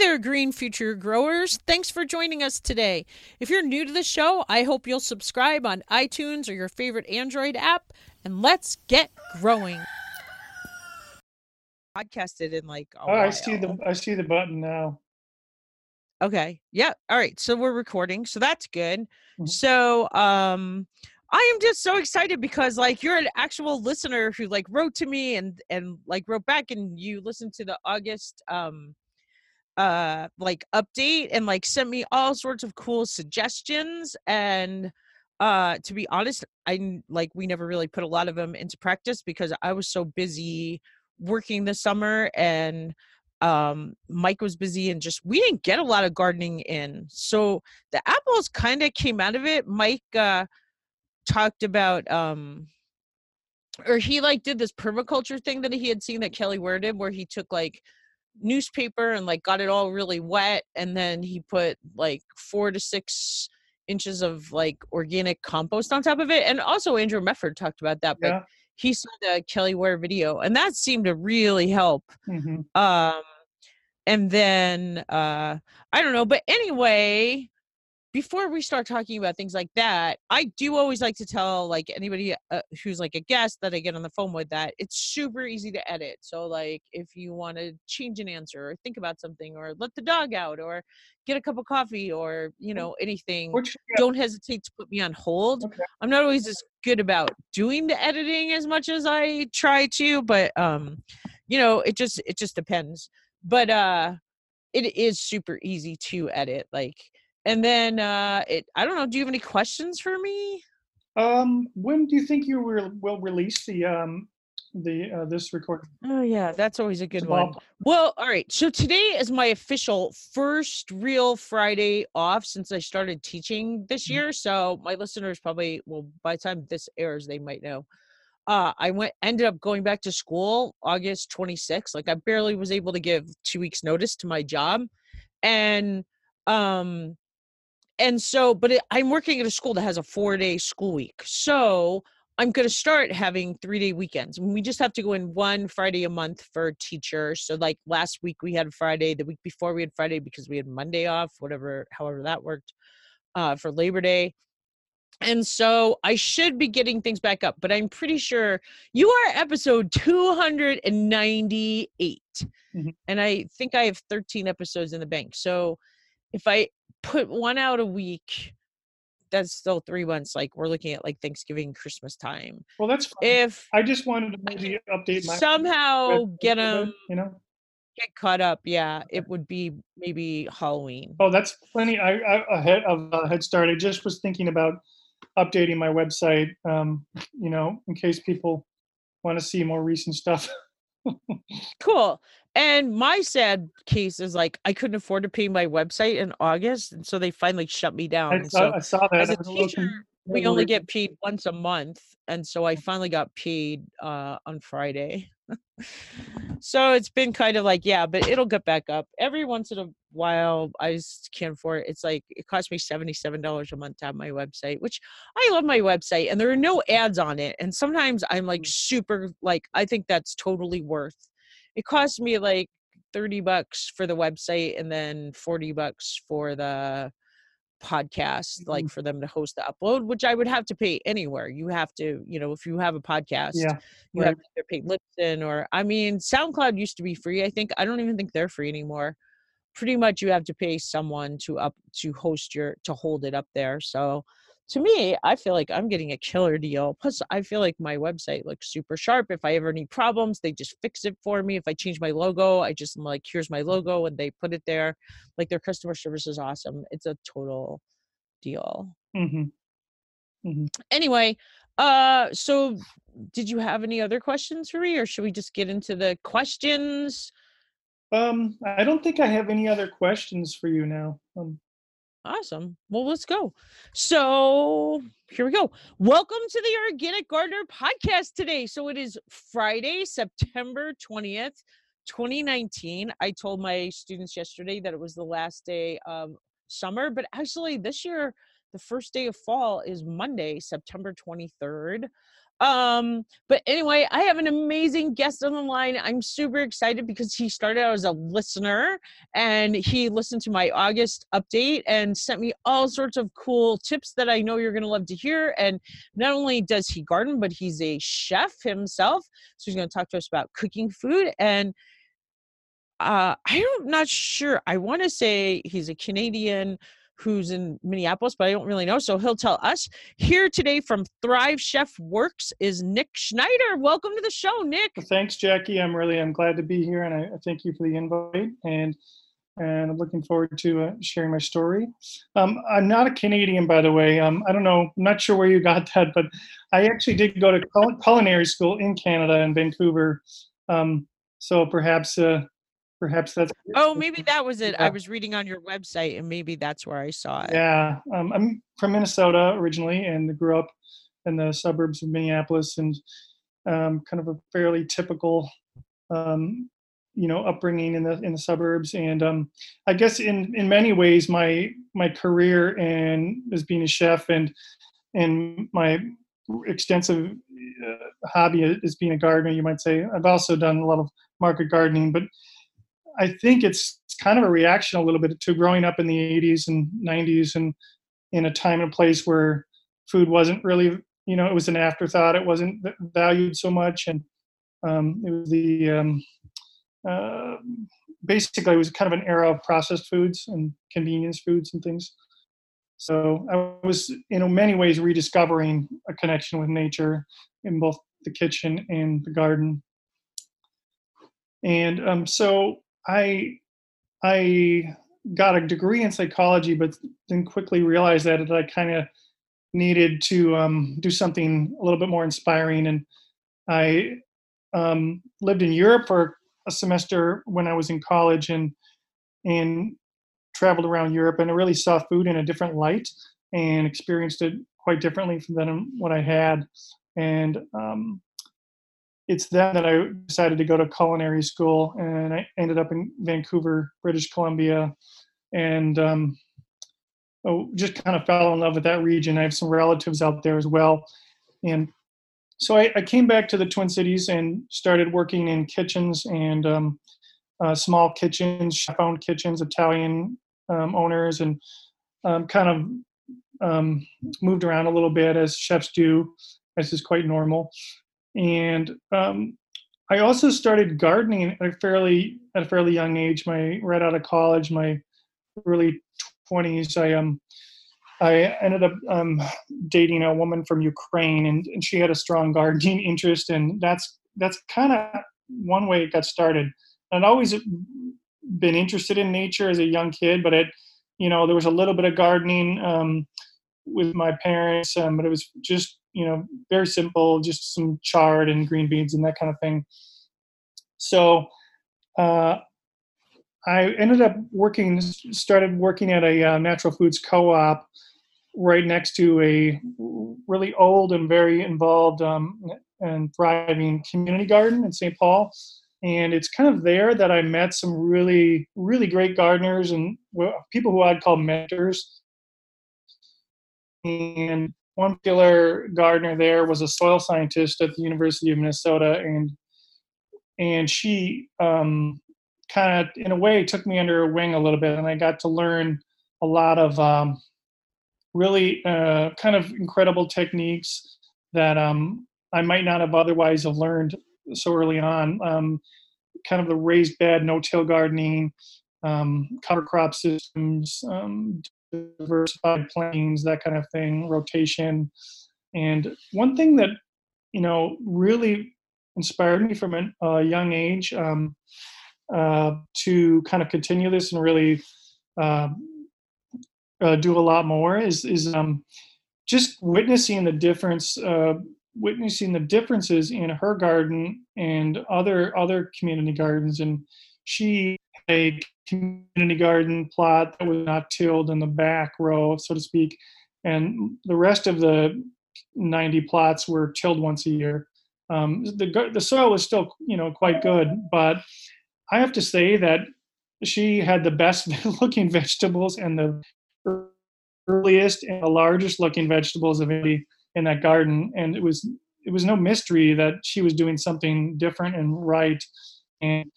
there, Green Future Growers. Thanks for joining us today. If you're new to the show, I hope you'll subscribe on iTunes or your favorite Android app, and let's get growing. Podcasted in like oh, I see the I see the button now. Okay. Yeah. All right. So we're recording. So that's good. Mm-hmm. So um I am just so excited because like you're an actual listener who like wrote to me and and like wrote back and you listened to the August um uh like update and like sent me all sorts of cool suggestions and uh to be honest i like we never really put a lot of them into practice because i was so busy working this summer and um mike was busy and just we didn't get a lot of gardening in. So the apples kind of came out of it. Mike uh talked about um or he like did this permaculture thing that he had seen that kelly ware did where he took like newspaper and like got it all really wet and then he put like four to six inches of like organic compost on top of it and also andrew mefferd talked about that but yeah. he saw the kelly ware video and that seemed to really help mm-hmm. um and then uh i don't know but anyway before we start talking about things like that, I do always like to tell like anybody uh, who's like a guest that I get on the phone with that it's super easy to edit. So like if you want to change an answer or think about something or let the dog out or get a cup of coffee or you know anything, Which, yeah. don't hesitate to put me on hold. Okay. I'm not always as good about doing the editing as much as I try to, but um, you know it just it just depends. But uh, it is super easy to edit like and then uh it i don't know do you have any questions for me um when do you think you will, will release the um the uh, this recording oh yeah that's always a good one well all right so today is my official first real friday off since i started teaching this mm-hmm. year so my listeners probably well by the time this airs they might know uh, I went ended up going back to school August 26th. Like I barely was able to give two weeks notice to my job, and um, and so but it, i'm working at a school that has a four day school week so i'm going to start having three day weekends And we just have to go in one friday a month for teachers so like last week we had friday the week before we had friday because we had monday off whatever however that worked uh, for labor day and so I should be getting things back up, but I'm pretty sure you are episode 298. Mm-hmm. And I think I have 13 episodes in the bank. So if I put one out a week that's still three months like we're looking at like thanksgiving christmas time. Well that's fine. if i just wanted to maybe update my somehow get them you know? get caught up yeah it would be maybe halloween. Oh that's plenty i, I ahead of a head start. I just was thinking about updating my website um you know in case people want to see more recent stuff. Cool and my sad case is like I couldn't afford to pay my website in August, and so they finally shut me down. I, saw, so I saw that. As a teacher, we only get paid once a month, and so I finally got paid uh, on Friday. so it's been kind of like yeah, but it'll get back up every once in a while. I just can't afford it. It's like it costs me seventy seven dollars a month to have my website, which I love my website, and there are no ads on it. And sometimes I'm like mm. super like I think that's totally worth it cost me like 30 bucks for the website and then 40 bucks for the podcast mm-hmm. like for them to host the upload which i would have to pay anywhere you have to you know if you have a podcast yeah you right. have to pay Libsyn or i mean soundcloud used to be free i think i don't even think they're free anymore pretty much you have to pay someone to up to host your to hold it up there so to me, I feel like I'm getting a killer deal. Plus, I feel like my website looks super sharp. If I ever need problems, they just fix it for me. If I change my logo, I just am like, here's my logo, and they put it there. Like their customer service is awesome. It's a total deal. Mm-hmm. Mm-hmm. Anyway, uh, so did you have any other questions for me, or should we just get into the questions? Um, I don't think I have any other questions for you now. Um, Awesome. Well, let's go. So here we go. Welcome to the Organic Gardener podcast today. So it is Friday, September 20th, 2019. I told my students yesterday that it was the last day of summer, but actually this year, the first day of fall is Monday, September 23rd. Um, but anyway, I have an amazing guest on the line. I'm super excited because he started out as a listener and he listened to my August update and sent me all sorts of cool tips that I know you're going to love to hear. And not only does he garden, but he's a chef himself. So he's going to talk to us about cooking food and uh, I'm not sure. I want to say he's a Canadian who's in Minneapolis, but I don't really know. So he'll tell us. Here today from Thrive Chef Works is Nick Schneider. Welcome to the show, Nick. Thanks, Jackie. I'm really I'm glad to be here, and I, thank you for the invite. And and I'm looking forward to uh, sharing my story. Um, I'm not a Canadian, by the way. Um, I don't know. I'm not sure where you got that, but I actually did go to culinary school in Canada in Vancouver. Um, so perhaps uh, perhaps that's oh maybe that was it. Yeah. i was reading on your website and maybe that's where i saw it. Yeah um, i'm from minnesota originally and grew up in the suburbs of minneapolis and um, kind of a fairly typical um, you know upbringing in the in the suburbs and um, i guess in in many ways my my career and as being a chef and and my extensive uh, hobby as being a gardener you might say. I've also done a lot of market gardening but I think it's kind of a reaction a little bit to growing up in the 80s and 90s and in a time and place where food wasn't really, you know, it was an afterthought. It wasn't valued so much. And um, it was the, um, uh, basically, it was kind of an era of processed foods and convenience foods and things. So I was, in many ways, rediscovering a connection with nature in both the kitchen and the garden. And um, so I I got a degree in psychology, but then quickly realized that I kind of needed to um, do something a little bit more inspiring. And I um, lived in Europe for a semester when I was in college, and and traveled around Europe, and I really saw food in a different light and experienced it quite differently than what I had. And um, it's then that I decided to go to culinary school, and I ended up in Vancouver, British Columbia, and um, oh, just kind of fell in love with that region. I have some relatives out there as well, and so I, I came back to the Twin Cities and started working in kitchens and um, uh, small kitchens, chef-owned kitchens, Italian um, owners, and um, kind of um, moved around a little bit as chefs do, This is quite normal and um, I also started gardening at a fairly at a fairly young age. My right out of college, my early twenties. I um I ended up um, dating a woman from Ukraine, and, and she had a strong gardening interest, and that's that's kind of one way it got started. I'd always been interested in nature as a young kid, but it, you know, there was a little bit of gardening um, with my parents, um, but it was just you know, very simple, just some chard and green beans and that kind of thing. So uh, I ended up working, started working at a uh, natural foods co-op right next to a really old and very involved um, and thriving community garden in St. Paul. And it's kind of there that I met some really, really great gardeners and people who I'd call mentors. And one particular gardener there was a soil scientist at the University of Minnesota, and and she um, kind of, in a way, took me under her wing a little bit, and I got to learn a lot of um, really uh, kind of incredible techniques that um, I might not have otherwise have learned so early on. Um, kind of the raised bed, no-till gardening, um, cover crop systems, um, diversified planes, that kind of thing, rotation. And one thing that, you know, really inspired me from a uh, young age um, uh, to kind of continue this and really uh, uh, do a lot more is, is um, just witnessing the difference, uh, witnessing the differences in her garden and other other community gardens. And she a community garden plot that was not tilled in the back row, so to speak, and the rest of the 90 plots were tilled once a year. Um, the the soil was still you know quite good, but I have to say that she had the best looking vegetables and the earliest and the largest looking vegetables of any in that garden, and it was it was no mystery that she was doing something different and right. And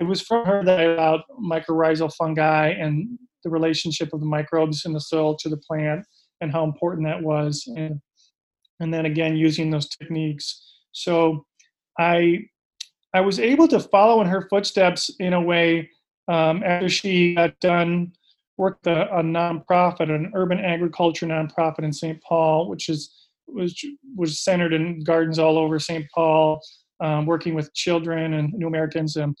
it was from her that I about mycorrhizal fungi and the relationship of the microbes in the soil to the plant and how important that was. And, and then again, using those techniques. So I, I was able to follow in her footsteps in a way um, after she got done worked a, a nonprofit, an urban agriculture nonprofit in St. Paul, which is was was centered in gardens all over St. Paul, um, working with children and new Americans um,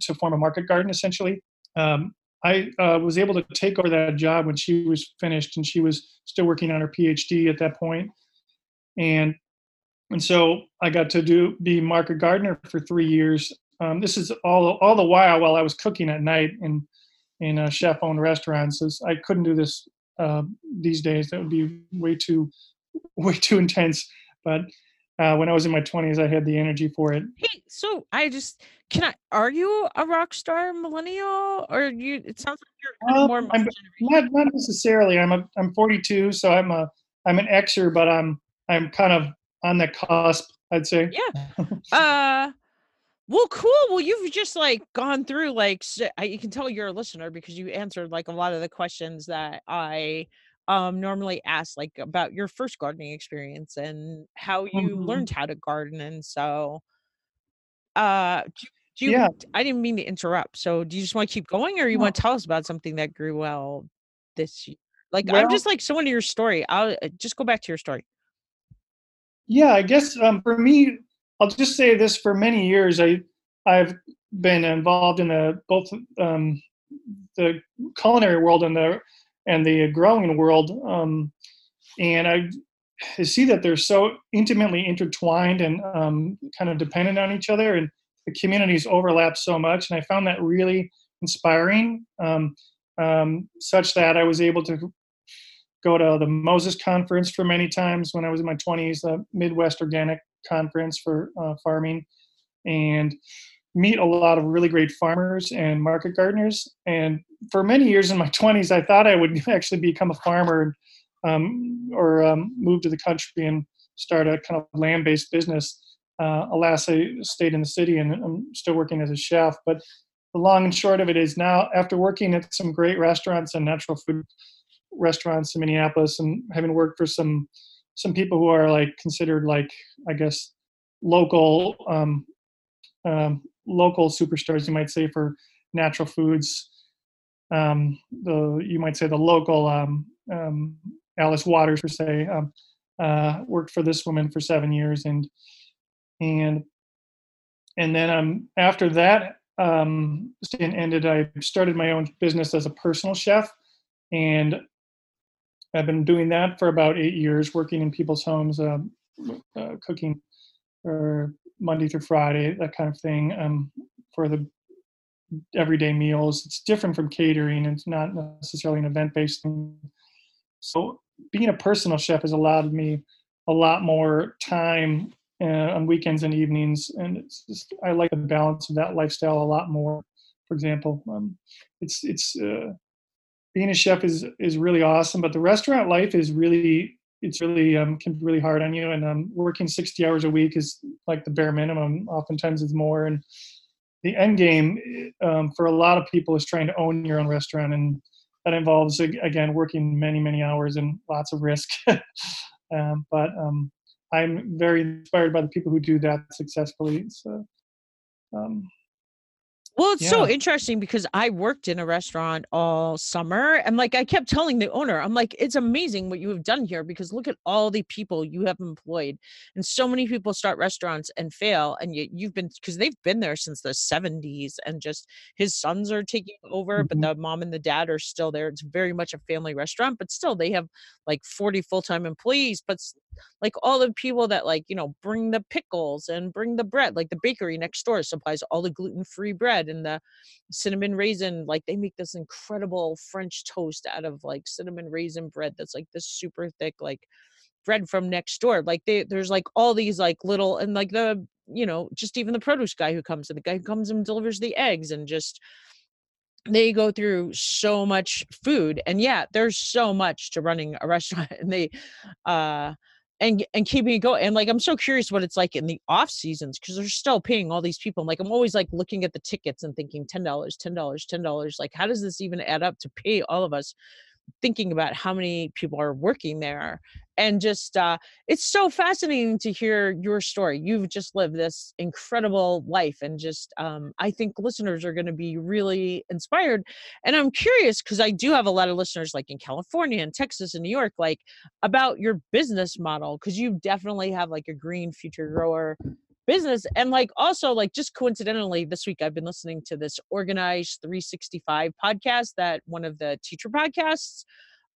to form a market garden essentially. Um, I uh, was able to take over that job when she was finished, and she was still working on her PhD at that point. And and so I got to do be market gardener for three years. Um, this is all all the while while I was cooking at night and in uh, chef-owned restaurants. I couldn't do this uh, these days. That would be way too way too intense. But uh, when I was in my 20s, I had the energy for it. Hey, so I just can I are you a rock star millennial or you? It sounds like you're um, more. Not not necessarily. I'm a I'm 42, so I'm a I'm an Xer, but I'm I'm kind of on the cusp. I'd say. Yeah. uh well, cool. Well, you've just like gone through like I, you can tell you're a listener because you answered like a lot of the questions that I um normally ask like about your first gardening experience and how you mm-hmm. learned how to garden and so uh do, do you yeah. I didn't mean to interrupt. So do you just want to keep going or you no. want to tell us about something that grew well this year? Like well, I'm just like someone to your story. I'll uh, just go back to your story. Yeah, I guess um for me I'll just say this: for many years, I I've been involved in the both um, the culinary world and the and the growing world, um, and I, see that they're so intimately intertwined and um, kind of dependent on each other, and the communities overlap so much. And I found that really inspiring, um, um, such that I was able to go to the Moses Conference for many times when I was in my 20s, the Midwest Organic conference for uh, farming and meet a lot of really great farmers and market gardeners. And for many years in my 20s, I thought I would actually become a farmer um, or um, move to the country and start a kind of land based business. Uh, alas, I stayed in the city and I'm still working as a chef. But the long and short of it is now, after working at some great restaurants and natural food restaurants in Minneapolis and having worked for some some people who are like considered like I guess local um, um, local superstars, you might say, for natural foods. Um, the you might say the local um, um, Alice Waters, per se, um, uh, worked for this woman for seven years, and and and then um, after that um, ended, I started my own business as a personal chef, and I've been doing that for about eight years, working in people's homes, uh, uh, cooking or Monday through Friday, that kind of thing, um, for the everyday meals. It's different from catering. It's not necessarily an event-based thing. So being a personal chef has allowed me a lot more time uh, on weekends and evenings, and it's just I like the balance of that lifestyle a lot more. For example, um, it's it's uh, being a chef is is really awesome, but the restaurant life is really it's really um, can be really hard on you. And um, working 60 hours a week is like the bare minimum. Oftentimes it's more. And the end game um, for a lot of people is trying to own your own restaurant, and that involves again working many many hours and lots of risk. um, but um, I'm very inspired by the people who do that successfully. So um, well, it's yeah. so interesting because I worked in a restaurant all summer and like I kept telling the owner, I'm like, it's amazing what you have done here because look at all the people you have employed. And so many people start restaurants and fail. And you, you've been because they've been there since the 70s and just his sons are taking over, mm-hmm. but the mom and the dad are still there. It's very much a family restaurant, but still they have like 40 full-time employees, but like all the people that like you know bring the pickles and bring the bread like the bakery next door supplies all the gluten-free bread and the cinnamon raisin like they make this incredible french toast out of like cinnamon raisin bread that's like this super thick like bread from next door. Like they there's like all these like little and like the you know just even the produce guy who comes and the guy who comes and delivers the eggs and just they go through so much food. And yeah there's so much to running a restaurant and they uh and and keeping it going. And like I'm so curious what it's like in the off seasons because they're still paying all these people. I'm like I'm always like looking at the tickets and thinking ten dollars, ten dollars, ten dollars. Like how does this even add up to pay all of us? Thinking about how many people are working there and just uh, it's so fascinating to hear your story. You've just lived this incredible life and just um, i think listeners are going to be really inspired and i'm curious because i do have a lot of listeners like in california and texas and new york like about your business model because you definitely have like a green future grower business and like also like just coincidentally this week i've been listening to this organized 365 podcast that one of the teacher podcasts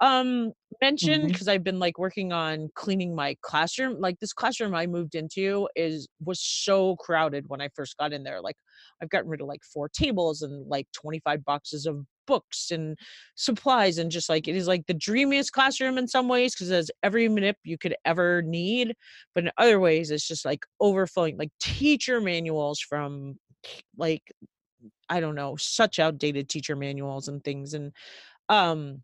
um mentioned because mm-hmm. i've been like working on cleaning my classroom like this classroom i moved into is was so crowded when i first got in there like i've gotten rid of like four tables and like 25 boxes of books and supplies and just like it is like the dreamiest classroom in some ways because it has every manip you could ever need but in other ways it's just like overflowing like teacher manuals from like i don't know such outdated teacher manuals and things and um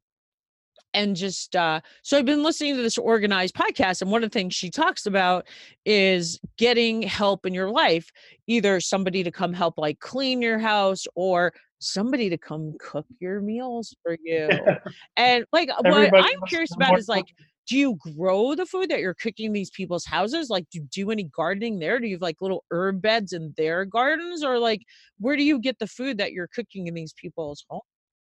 and just uh, so I've been listening to this organized podcast, and one of the things she talks about is getting help in your life, either somebody to come help like clean your house or somebody to come cook your meals for you. and like Everybody what I'm curious about is like, do you grow the food that you're cooking these people's houses? Like, do you do any gardening there? Do you have like little herb beds in their gardens, or like where do you get the food that you're cooking in these people's homes?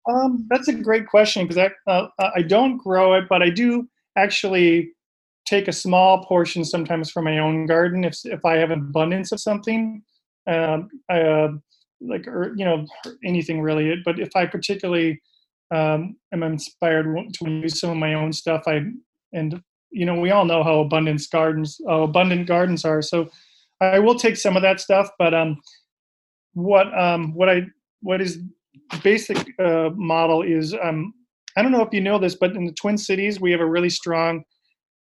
Um, that's a great question because I uh, I don't grow it, but I do actually take a small portion sometimes from my own garden if if I have an abundance of something, um, uh, like or you know anything really. But if I particularly um, am inspired to use some of my own stuff, I and you know we all know how abundant gardens how abundant gardens are. So I will take some of that stuff, but um, what um what I what is basic uh, model is um, I don't know if you know this, but in the Twin Cities we have a really strong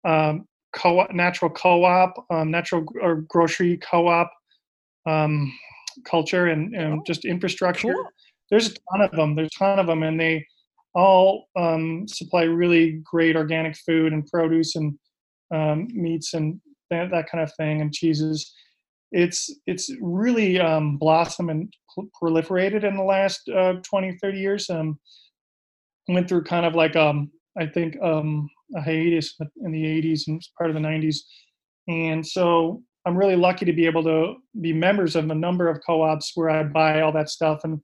um, co natural co-op, um, natural or grocery co-op um, culture and, and oh, just infrastructure. Cool. There's a ton of them. There's a ton of them, and they all um, supply really great organic food and produce and um, meats and that, that kind of thing and cheeses it's it's really um, blossomed and proliferated in the last uh, 20 30 years um, went through kind of like um, i think um, a hiatus in the 80s and part of the 90s and so i'm really lucky to be able to be members of a number of co-ops where i buy all that stuff. And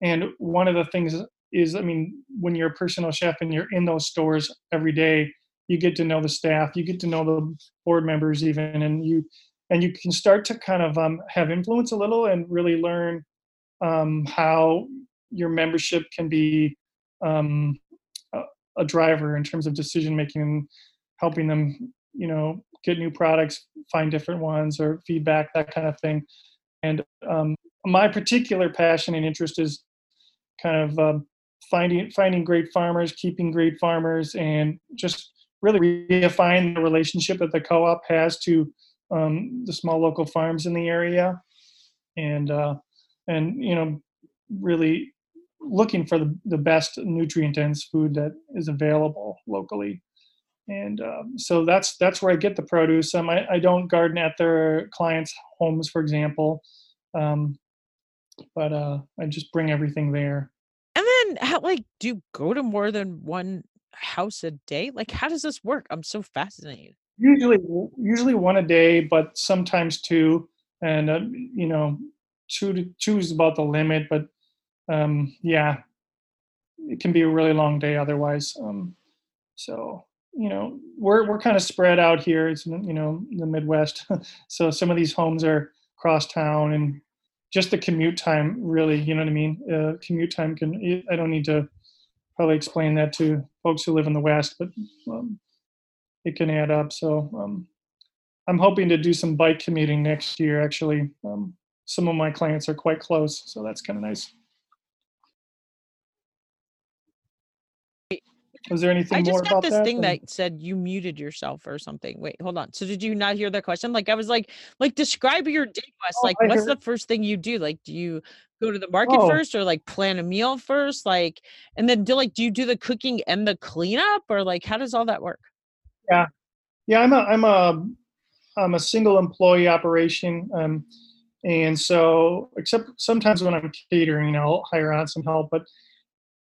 and one of the things is i mean when you're a personal chef and you're in those stores every day you get to know the staff you get to know the board members even and you and you can start to kind of um, have influence a little and really learn um, how your membership can be um, a, a, driver in terms of decision making and helping them you know get new products find different ones or feedback that kind of thing. And um, my particular passion and interest is kind of um, finding finding great farmers keeping great farmers and just really redefine the relationship that the co-op has to um, the small local farms in the area, and uh, and you know really looking for the, the best nutrient dense food that is available locally and um, so that's that's where I get the produce. Um, I, I don't garden at their clients' homes, for example, um, but uh, I just bring everything there. And then, how like do you go to more than one house a day? Like, how does this work? I'm so fascinated usually usually one a day, but sometimes two. And uh, you know, two to two is about the limit. But um, yeah, it can be a really long day otherwise. Um, so you know, we're we're kind of spread out here. It's you know the Midwest, so some of these homes are cross town and just the commute time really you know what i mean uh, commute time can i don't need to probably explain that to folks who live in the west but um, it can add up. So um, I'm hoping to do some bike commuting next year. Actually, um, some of my clients are quite close, so that's kind of nice. Was there anything I just got this that? thing that said you muted yourself or something. Wait, hold on. So did you not hear that question? Like I was like, like describe your day West. Oh, like I what's heard. the first thing you do? Like do you go to the market oh. first or like plan a meal first? Like and then do like do you do the cooking and the cleanup or like how does all that work? Yeah, Yeah, I'm a I'm a I'm a single employee operation, um, and so except sometimes when I'm catering, I'll hire on some help. But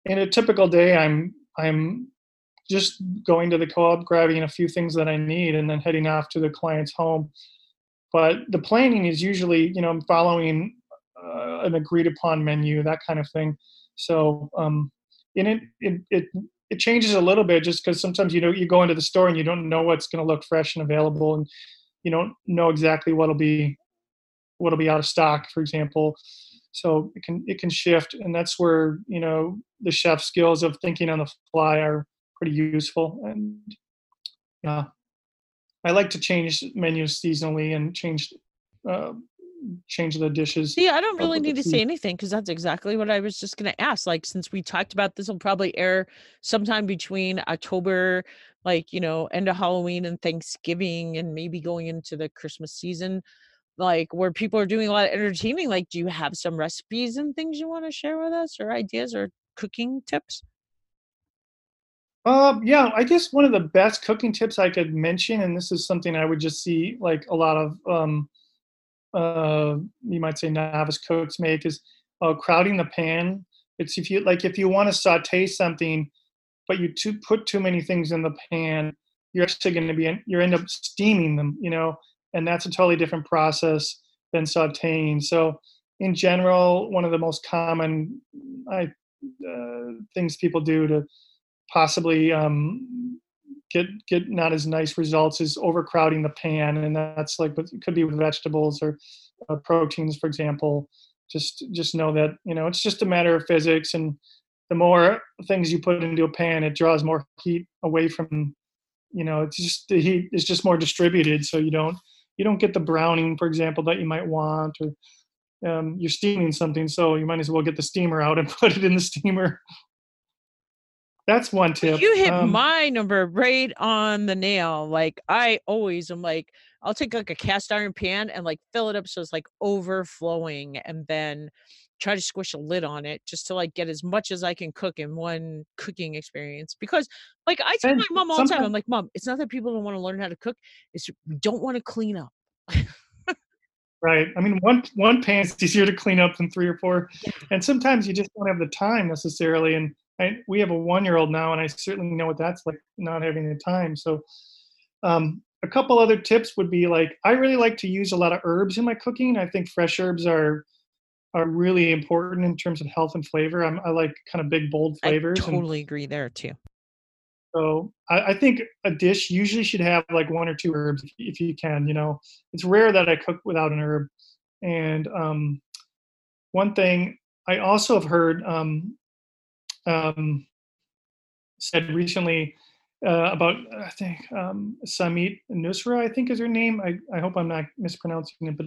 in a typical day, I'm I'm just going to the co-op, grabbing a few things that I need, and then heading off to the client's home. But the planning is usually, you know, following uh, an agreed upon menu, that kind of thing. So, um, in it, it, it, it changes a little bit just because sometimes you know you go into the store and you don't know what's going to look fresh and available, and you don't know exactly what'll be what'll be out of stock, for example. So it can it can shift, and that's where you know the chef skills of thinking on the fly are pretty useful. And yeah, I like to change menus seasonally and change uh, change the dishes. Yeah, I don't really need to say anything because that's exactly what I was just going to ask. Like, since we talked about this, will probably air sometime between October, like you know, end of Halloween and Thanksgiving, and maybe going into the Christmas season. Like where people are doing a lot of entertaining. Like, do you have some recipes and things you want to share with us, or ideas, or cooking tips? Um, yeah, I guess one of the best cooking tips I could mention, and this is something I would just see like a lot of, um, uh, you might say novice cooks make is uh, crowding the pan. It's if you like if you want to saute something, but you too, put too many things in the pan, you're actually going to be you're end up steaming them, you know, and that's a totally different process than sautéing. So in general, one of the most common I, uh, things people do to possibly um, get get not as nice results as overcrowding the pan, and that's like but it could be with vegetables or uh, proteins, for example. Just just know that you know it's just a matter of physics, and the more things you put into a pan, it draws more heat away from. You know, it's just the heat is just more distributed, so you don't you don't get the browning, for example, that you might want, or um, you're steaming something, so you might as well get the steamer out and put it in the steamer that's one tip. You hit um, my number right on the nail. Like I always am like, I'll take like a cast iron pan and like fill it up so it's like overflowing and then try to squish a lid on it just to like get as much as I can cook in one cooking experience. Because like I tell my mom all the time, I'm like, Mom, it's not that people don't want to learn how to cook, it's we don't want to clean up. right. I mean one one pan is easier to clean up than three or four. Yeah. And sometimes you just don't have the time necessarily. And I, we have a one year old now, and I certainly know what that's like not having the time. So, um, a couple other tips would be like I really like to use a lot of herbs in my cooking. I think fresh herbs are are really important in terms of health and flavor. I'm, i like kind of big, bold flavors. I totally and, agree there too. So I, I, think a dish usually should have like one or two herbs if, if, you can. You know, it's rare that I cook without an herb. And um, one thing I also have heard um, um, said recently uh, about I think um, Samin Nosrat, I think is her name. I, I hope I'm not mispronouncing it, but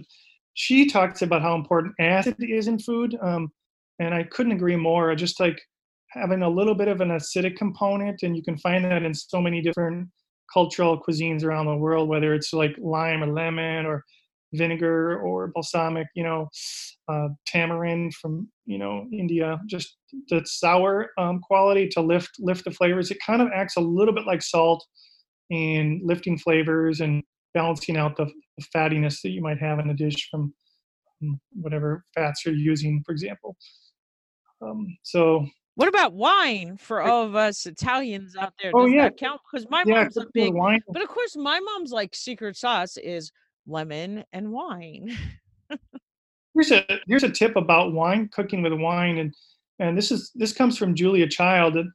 she talks about how important acid is in food, um, and I couldn't agree more. Just like having a little bit of an acidic component, and you can find that in so many different cultural cuisines around the world, whether it's like lime or lemon or vinegar or balsamic, you know, uh, tamarind from you know India, just the sour um, quality to lift lift the flavors. It kind of acts a little bit like salt in lifting flavors and balancing out the, the fattiness that you might have in a dish from um, whatever fats you're using, for example. Um, so what about wine for all of us Italians out there? Oh, Does oh, yeah. count? Because my yeah, mom's a big wine. But of course, my mom's like secret sauce is lemon and wine. here's a here's a tip about wine cooking with wine, and and this is this comes from Julia Child, and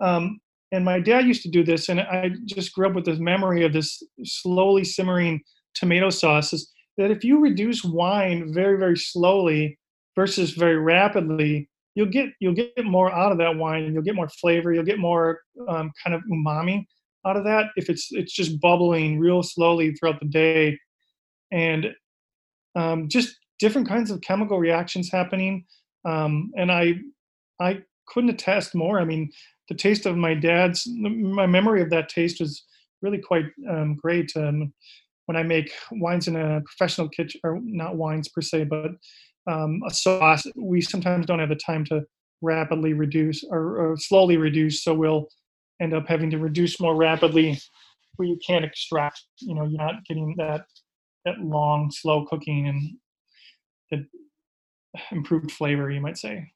um, and my dad used to do this, and I just grew up with this memory of this slowly simmering tomato sauce. Is that if you reduce wine very very slowly versus very rapidly, you'll get you'll get more out of that wine. You'll get more flavor. You'll get more um, kind of umami out of that if it's it's just bubbling real slowly throughout the day and um, just different kinds of chemical reactions happening. Um, and I, I couldn't attest more. I mean, the taste of my dad's, my memory of that taste was really quite um, great. Um, when I make wines in a professional kitchen, or not wines per se, but um, a sauce, we sometimes don't have the time to rapidly reduce or, or slowly reduce. So we'll end up having to reduce more rapidly where you can't extract. You know, you're not getting that that long, slow cooking and the improved flavor, you might say.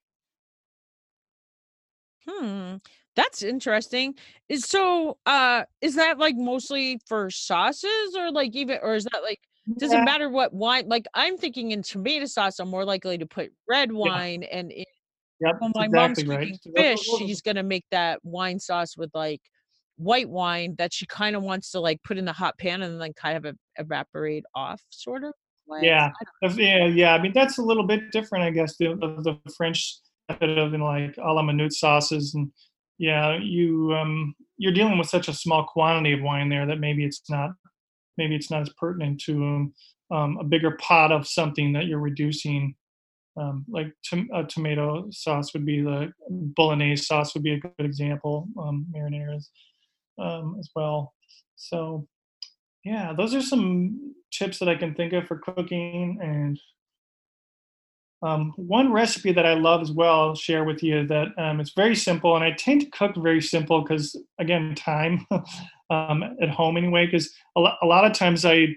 Hmm. That's interesting. Is so uh is that like mostly for sauces or like even or is that like does it Yeah, matter what wine like I'm thinking in tomato sauce I'm more likely to put red yeah, wine and in, yep, when my mom's exactly right. cooking those fish are, those are she's going to make that wine sauce with like white wine that she kind of wants to like put in the hot pan and then kind of evaporate off sort of way. Yeah, yeah, yeah. I mean, that's a little bit different, I guess, the the French method of in like a la minute sauces, and yeah, you um, you're dealing with such a small quantity of wine there that maybe it's not maybe it's not as pertinent to um, um, a bigger pot of something that you're reducing. Um, like tom- a tomato sauce would be the bolognese sauce would be a good example. Um, marinara um, as well. So yeah, those are some tips that I can think of for cooking. And um, one recipe that I love as well, I'll share with you that um, it's very simple. And I tend to cook very simple because, again, time um, at home anyway. Because a, lo- a lot of times I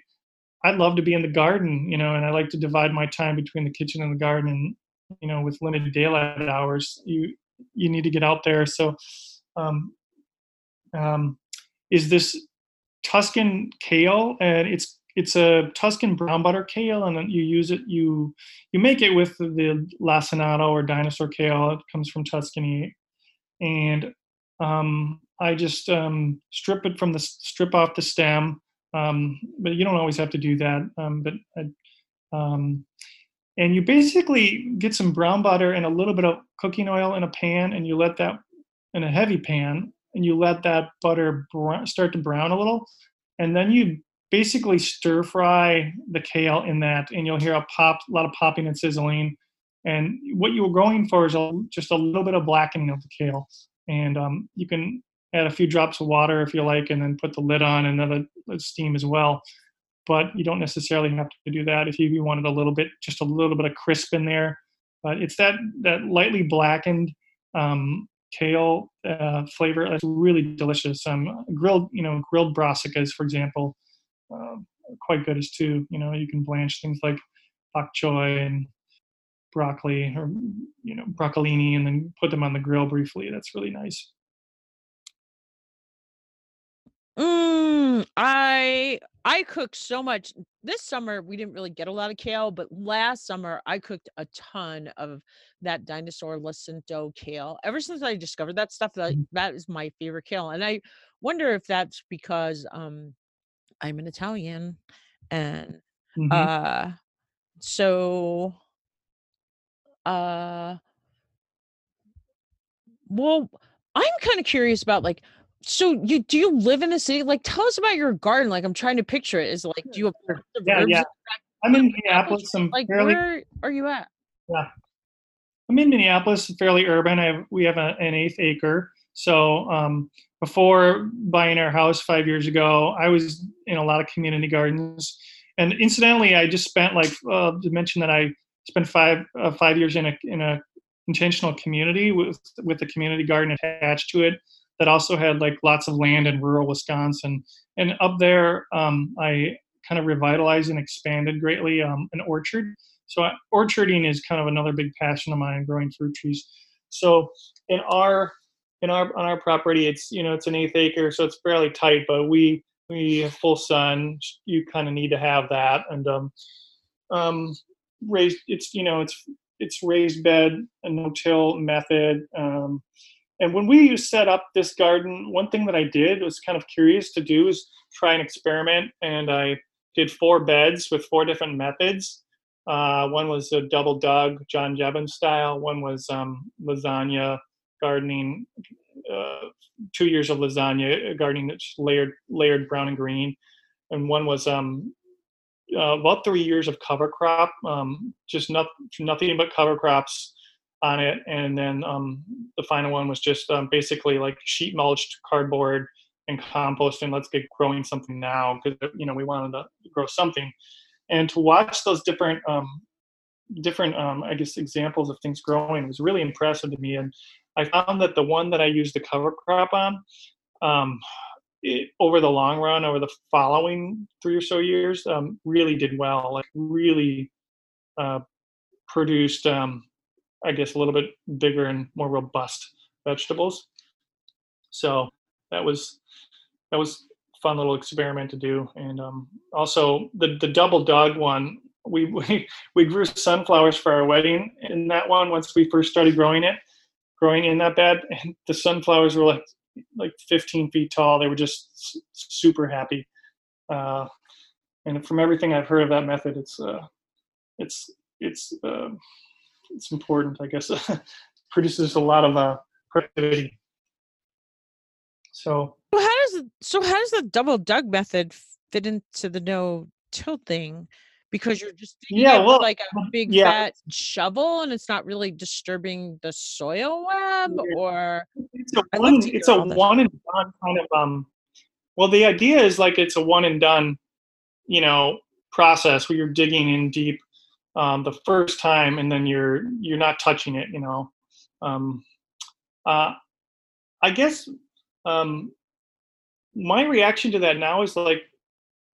I love to be in the garden, you know, and I like to divide my time between the kitchen and the garden. And you know, with limited daylight hours, you you need to get out there. So, um, um, is this Tuscan kale, and it's it's a Tuscan brown butter kale, and you use it. You you make it with the lacinato or dinosaur kale. It comes from Tuscany, and um, I just um, strip it from the strip off the stem. Um, but you don't always have to do that. Um, but I, um, and you basically get some brown butter and a little bit of cooking oil in a pan, and you let that in a heavy pan, and you let that butter start to brown a little, and then you basically stir fry the kale in that, and you'll hear a pop, a lot of popping and sizzling. And what you were going for is a, just a little bit of blackening of the kale, and um, you can add a few drops of water if you like, and then put the lid on and let it steam as well. But you don't necessarily have to do that if you, you wanted a little bit, just a little bit of crisp in there. But it's that that lightly blackened um, kale uh, flavor that's really delicious. Um, grilled, you know, grilled brassicas, for example, are quite good as too. You know, you can blanch things like bok choy and broccoli or you know broccolini and then put them on the grill briefly. That's really nice. Mm, I I cooked so much. This summer we didn't really get a lot of kale, but last summer I cooked a ton of that dinosaur lacinato kale. Ever since I discovered that stuff, that Mhm. that is my favorite kale. And I wonder if that's because um I'm an Italian and Mhm. uh so uh well I'm kind of curious about like so you do you live in a city? Like tell us about your garden. Like I'm trying to picture it. Is like do you have. Yeah, yeah. I'm in Minneapolis. I'm like, fairly where are you at? yeah. I'm in Minneapolis, fairly urban. I have, we have a, an eighth acre. So um, before buying our house five years ago, I was in a lot of community gardens. And incidentally, I just spent like uh, to mention that I spent five uh, five years in a in a intentional community with with a community garden attached to it that also had like lots of land in rural Wisconsin. And up there, um, I kind of revitalized and expanded greatly um, an orchard so I- orcharding is kind of another big passion of mine, growing fruit trees. So in our in our on our property, it's you know it's an eighth acre, so it's fairly tight. But we we have full sun. You kind of need to have that, and um, um, raised. It's you know it's it's raised bed, a no-till method. Um, and when we set up this garden, one thing that I did was kind of curious to do is try an experiment, and I did four beds with four different methods uh, one was a double dug, John Jeavons style. One was um, lasagna gardening, uh, two years of lasagna uh, gardening that's layered, layered brown and green. And one was um, uh, about three years of cover crop, um, just not, nothing but cover crops on it. And then um, the final one was just um, basically like sheet mulched cardboard and compost and let's get growing something now because you know we wanted to grow something and to watch those different um, different um, i guess examples of things growing was really impressive to me and i found that the one that i used the cover crop on um, it, over the long run, over the following three or so years, um, really did well. Like really uh, produced, um, I guess, a little bit bigger and more robust vegetables. So that was that was fun little experiment to do. And um, also the the double dog one, we, we we grew sunflowers for our wedding in that one once we first started growing it, growing in that bed. And the sunflowers were like like 15 feet tall. They were just super happy. Uh, and from everything I've heard of that method, it's uh, it's it's uh, it's important. I guess produces a lot of uh, productivity. So Well, how does so how does the double dug method fit into the no till thing? Because you're just yeah, well, like a big yeah. fat shovel, and it's not really disturbing the soil web, yeah. or it's a one, it's a one and done kind of um. Well, the idea is like it's a one and done, you know, process where you're digging in deep um, the first time, and then you're you're not touching it, you know. Um, uh, I guess um, my reaction to that now is like,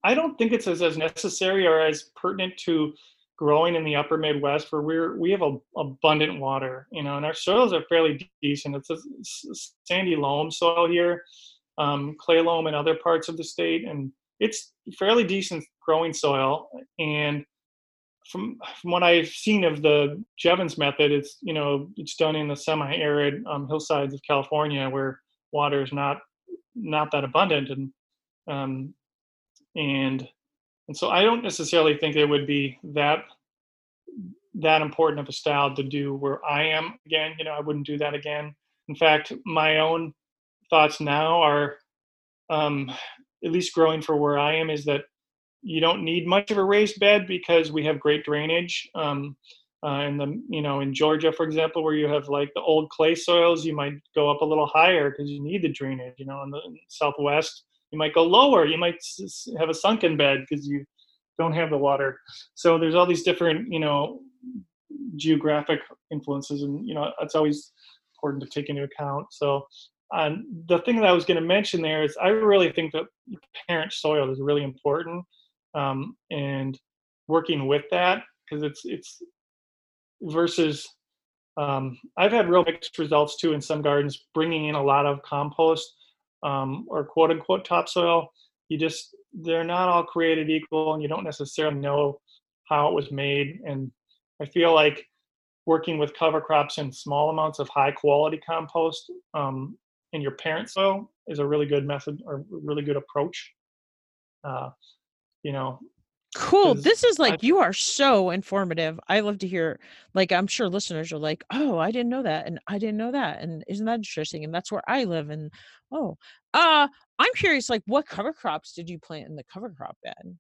I don't think it's as, as necessary or as pertinent to growing in the upper Midwest where we're we have a, abundant water, you know, and our soils are fairly decent. It's a, sandy loam soil here, um, clay loam in other parts of the state, and it's fairly decent growing soil. And from from what I've seen of the Jeavons method, it's you know it's done in the semi-arid um, hillsides of California where water is not not that abundant and um, and and so I don't necessarily think it would be that that important of a style to do where I am again. You know, I wouldn't do that again. In fact, my own thoughts now are, um, at least growing for where I am, is that you don't need much of a raised bed because we have great drainage. Um, uh, in the you know in Georgia, for example, where you have like the old clay soils, you might go up a little higher because you need the drainage. You know, in the, in Southwest, you might go lower. You might have a sunken bed because you don't have the water. So there's all these different you know geographic influences, and you know it's always important to take into account. So um, the thing that I was going to mention there is I really think that parent soil is really important, um, and working with that because it's it's versus um, I've had real mixed results too in some gardens, bringing in a lot of compost um, or quote unquote topsoil. You just they're not all created equal, and you don't necessarily know how it was made. And I feel like working with cover crops in small amounts of high quality compost um, in your parent soil is a really good method or really good approach. Uh, you know, Cool. This is like I, you are so informative. I love to hear like I'm sure listeners are like, "Oh, I didn't know that and I didn't know that and isn't that interesting and that's where I live and oh. Uh I'm curious like what cover crops did you plant in the cover crop bed?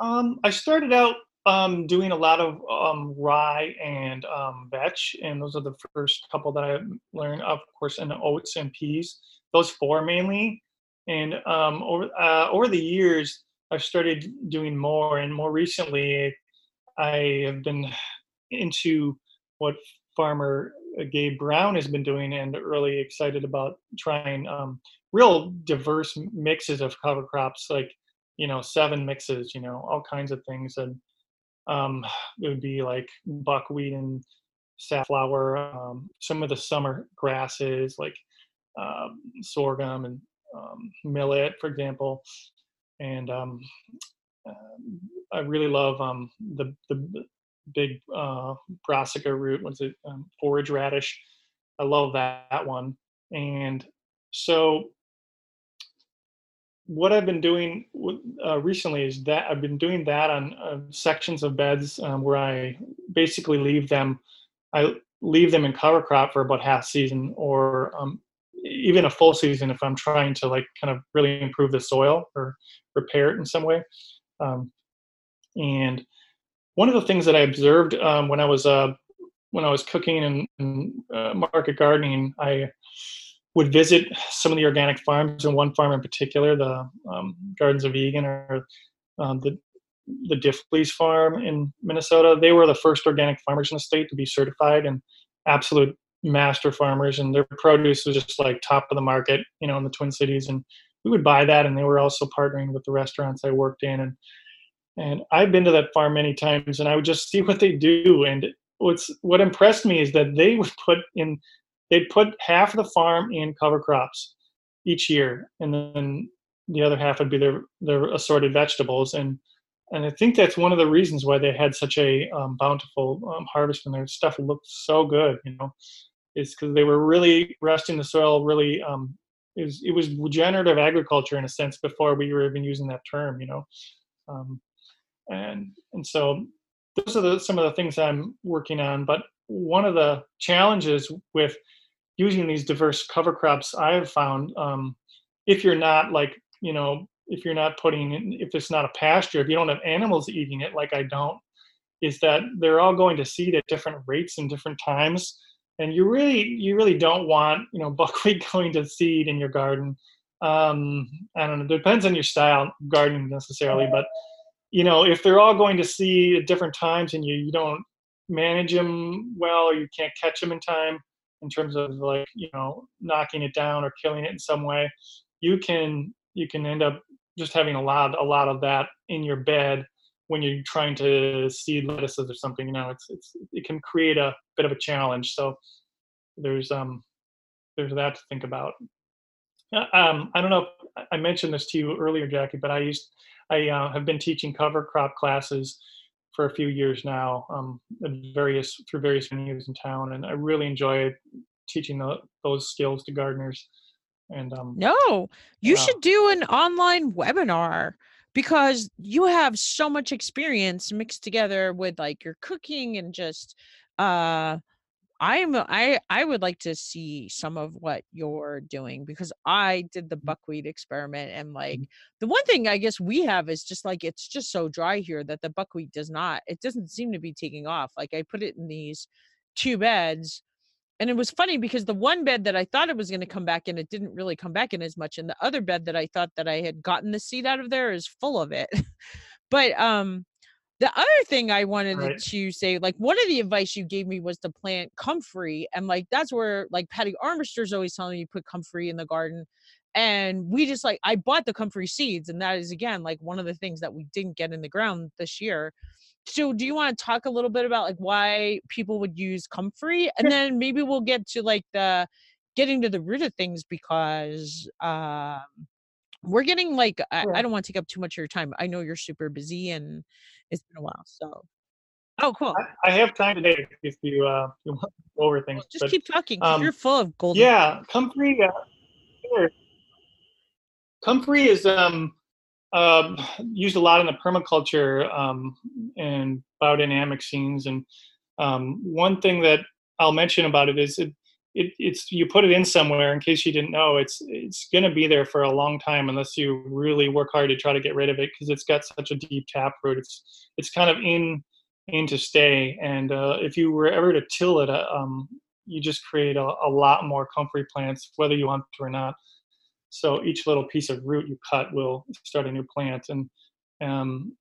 Um I started out um doing a lot of um rye and um vetch and those are the first couple that I learned of course and oats and peas. Those four mainly and um over uh over the years I've started doing more, and more recently, I have been into what farmer uh, Gabe Brown has been doing, and really excited about trying um, real diverse mixes of cover crops, like you know seven mixes, you know all kinds of things, and um, it would be like buckwheat and safflower, um, some of the summer grasses like um, sorghum and um, millet, for example, and um, uh, I really love um, the the big uh, brassica root. What's it? Um, forage radish. I love that, that one. And so, what I've been doing uh, recently is that I've been doing that on uh, sections of beds um, where I basically leave them. I leave them in cover crop for about half season, or um, even a full season if I'm trying to like kind of really improve the soil or repair it in some way. Um, and one of the things that I observed um, when I was uh, when I was cooking and, and uh, market gardening, I would visit some of the organic farms, and one farm in particular, the um, Gardens of Eagan or um, the the Diffley's farm in Minnesota. They were the first organic farmers in the state to be certified and absolute master farmers, and their produce was just like top of the market, you know, in the Twin Cities. And we would buy that, and they were also partnering with the restaurants I worked in, and and I've been to that farm many times, and I would just see what they do. And what's what impressed me is that they would put in, they'd put half of the farm in cover crops each year, and then the other half would be their their assorted vegetables. And and I think that's one of the reasons why they had such a um, bountiful um, harvest, and their stuff looked so good. You know, is because they were really resting the soil really um, it was it was regenerative agriculture in a sense before we were even using that term you know? Um, and and so those are the, some of the things i'm working on but one of the challenges with using these diverse cover crops i've found um, if you're not like you know if you're not putting in, if it's not a pasture if you don't have animals eating it like i don't is that they're all going to seed at different rates and different times and you really you really don't want you know buckwheat going to seed in your garden. Um i don't know it depends on your style gardening necessarily but you know if they're all going to seed at different times and you you don't manage them well or you can't catch them in time in terms of like you know knocking it down or killing it in some way you can you can end up just having a lot a lot of that in your bed when you're trying to seed lettuces or something, you know, it's it's it can create a bit of a challenge. So there's um there's that to think about. Uh, um, I don't know if I mentioned this to you earlier, Jackie, but I used I uh, have been teaching cover crop classes for a few years now, um, various through various venues in town, and I really enjoy teaching the, those skills to gardeners. And um, no, you yeah. should do an online webinar because you have so much experience mixed together with like your cooking and just uh I'm I I would like to see some of what you're doing because I did the mm. buckwheat experiment and like mm-hmm. the one thing I guess we have is just like it's just so dry here that the buckwheat does not it doesn't seem to be taking off. Like I put it in these two beds and it was funny because the one bed that I thought it was going to come back in, it didn't really come back in as much. And the other bed that I thought that I had gotten the seed out of there is full of it. but um the other thing I wanted right. to say, like one of the advice you gave me was to plant comfrey. And like that's where like Patty Armister's always telling me you put comfrey in the garden. And we just like I bought the comfrey seeds, and that is again like one of the things that we didn't get in the ground this year so do you want to talk a little bit about like why people would use comfrey? And then maybe we'll get to like the getting to the root of things because um we're getting like I, I don't want to take up too much of your time. I know you're super busy and it's been a while so. Oh cool. I, I have time today if you uh you want over things well, just but, keep talking um, you're full of gold yeah comfrey uh, sure. comfrey is um uh, used a lot in the permaculture um, and biodynamic scenes. And um, one thing that I'll mention about it is it, it, it's you put it in somewhere in case you didn't know it's it's going to be there for a long time unless you really work hard to try to get rid of it because it's got such a deep taproot. It's it's kind of in in to stay. And uh, if you were ever to till it, uh, um, you just create a, a lot more comfrey plants, whether you want to or not. So each little piece of root you cut will start a new plant. And um,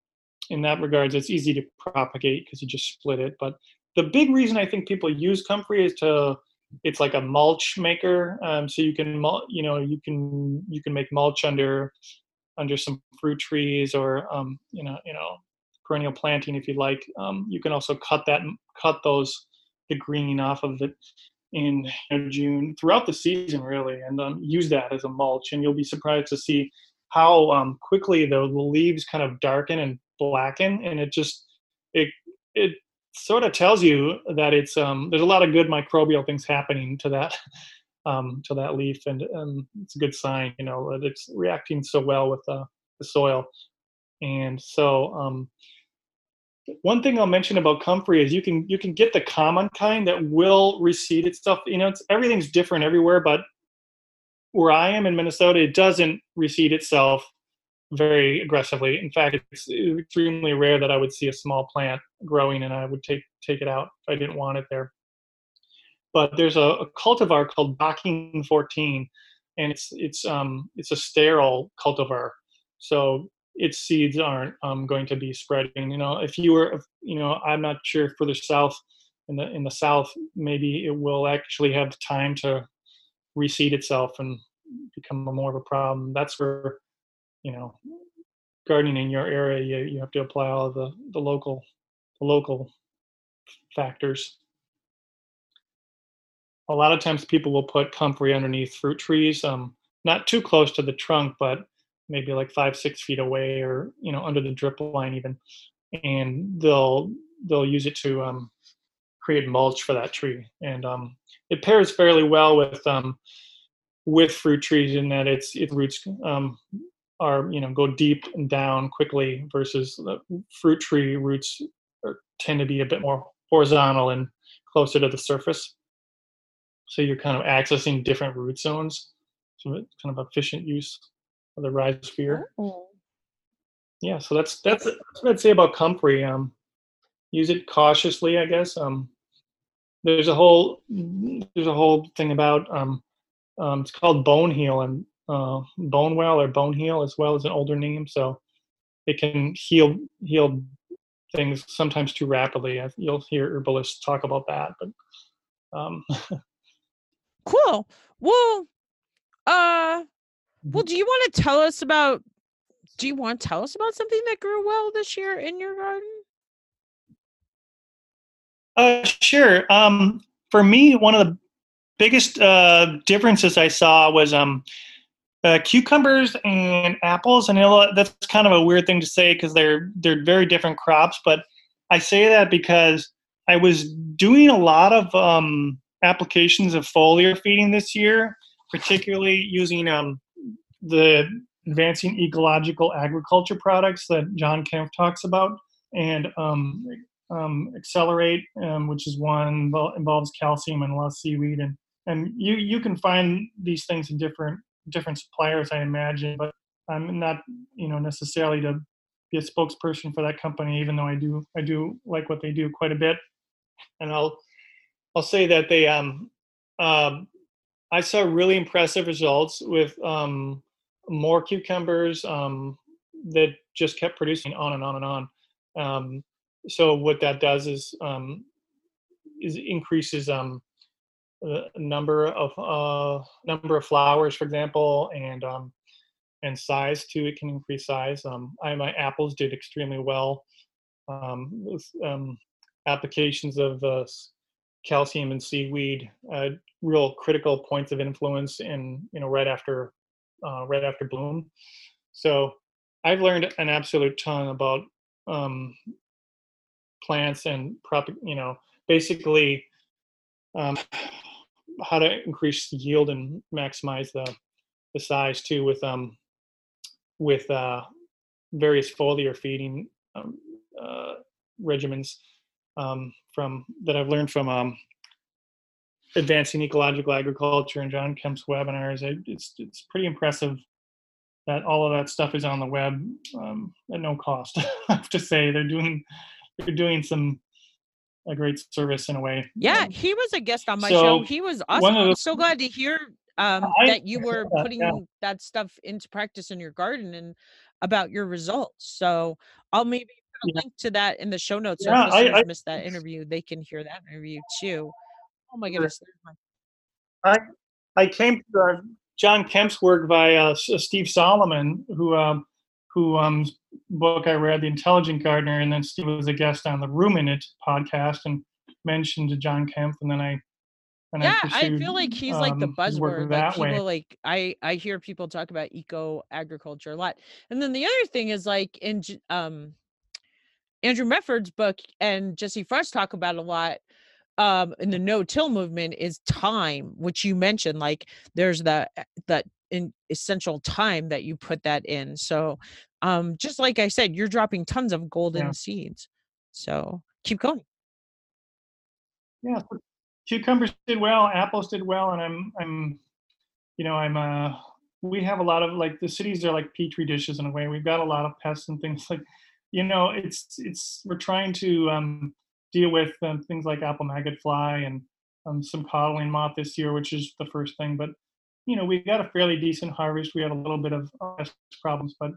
in that regards, it's easy to propagate because you just split it. But the big reason I think people use comfrey is to it's like a mulch maker. Um, so you can you know you can you can make mulch under under some fruit trees or um, you know you know perennial planting if you like. Um, you can also cut that cut those the green off of it in June throughout the season, really, and um, use that as a mulch. And you'll be surprised to see how um, quickly the leaves kind of darken and blacken, and it just it it sort of tells you that it's um, there's a lot of good microbial things happening to that um, to that leaf, and um, it's a good sign, you know, that it's reacting so well with uh, the soil. And so um, one thing I'll mention about comfrey is you can you can get the common kind that will reseed itself. You know, it's, everything's different everywhere, but where I am in Minnesota, it doesn't reseed itself very aggressively. In fact, it's extremely rare that I would see a small plant growing and I would take take it out if I didn't want it there. But there's a, a cultivar called Bocking 14, and it's it's um it's a sterile cultivar. So its seeds aren't um, going to be spreading. You know, if you were, you know, I'm not sure for the south, in the in the south, maybe it will actually have time to reseed itself and become more of a problem. That's where, you know, gardening in your area, you, you have to apply all the, the local the local factors. A lot of times people will put comfrey underneath fruit trees, um, not too close to the trunk, but maybe like five, six feet away or, you know, under the drip line even. And they'll they'll use it to um, create mulch for that tree. And um, it pairs fairly well with um, with fruit trees in that its its roots um, are you know go deep and down quickly versus the fruit tree roots are, tend to be a bit more horizontal and closer to the surface. So you're kind of accessing different root zones. So it's kind of efficient use of the rhizosphere. Oh. Yeah, so that's that's, that's what I'd say about comfrey. Um, use it cautiously, I guess. Um, there's a whole there's a whole thing about um, um, it's called bone heal and uh, bone well or Bone Heal as well as an older name. So it can heal heal things sometimes too rapidly. You'll hear herbalists talk about that, but um. cool. Well, uh, well, do you want to tell us about? Do you want to tell us about something that grew well this year in your garden? Uh, sure. Um, for me, one of the biggest uh, differences I saw was um, uh, cucumbers and apples, and that's kind of a weird thing to say because they're they're very different crops. But I say that because I was doing a lot of um, applications of foliar feeding this year, particularly using um, the advancing ecological agriculture products that John Kempf talks about, and um, um, accelerate, um, which is one that involves calcium and of seaweed, and and you you can find these things in different different suppliers, I imagine, but I'm not, you know, necessarily to be a spokesperson for that company, even though I do, I do like what they do quite a bit. And I'll, I'll say that they, um, um, I saw really impressive results with um, more cucumbers um, that just kept producing on and on and on. Um, so what that does is um, is increases um, number of uh, number of flowers, for example, and um, and size too. It can increase size. Um, I my apples did extremely well um, with um, applications of uh, calcium and seaweed. Uh, real critical points of influence in you know right after uh, right after bloom. So I've learned an absolute ton about um, plants and prop. You know, basically. Um, how to increase yield and maximize the the size too with um with uh various foliar feeding um, uh, regimens um, from that I've learned from um, advancing ecological agriculture and John Kempf's webinars. It's it's pretty impressive that all of that stuff is on the web um, at no cost. I have to say they're doing they're doing some a great service in a way. Yeah, um, he was a guest on my so show. He was awesome. I'm so glad to hear um, I, that you were putting yeah. that stuff into practice in your garden and about your results. So I'll maybe put a yeah. link to that in the show notes. So yeah, if I, I missed that interview, they can hear that interview too. Oh my goodness. I I came to uh, John Kempf's work by uh, Steve Solomon, who um, who um, book I read, The Intelligent Gardener, and then Steve was a guest on the Room in It podcast and mentioned John Kemp, and then I. And yeah, I, pursued, I, feel like he's um, like the um, buzzword. Like people way. like I I hear people talk about eco agriculture a lot, and then the other thing is like in um Andrew Mefferd's book and Jesse Frost talk about a lot um in the no-till movement is time which you mentioned like there's the eh, that in essential time that you put that in. So um just like i said you're dropping tons of golden yeah. seeds. So keep going. Yeah cucumbers did well apples did well and i'm i'm you know i'm uh we have a lot of like the cities are like petri dishes in a way. We've got a lot of pests and things like you know it's it's we're trying to um deal with um, things like apple maggot fly and um, some codling moth this year which is the first thing but you know, we got a fairly decent harvest. We had a little bit of problems, but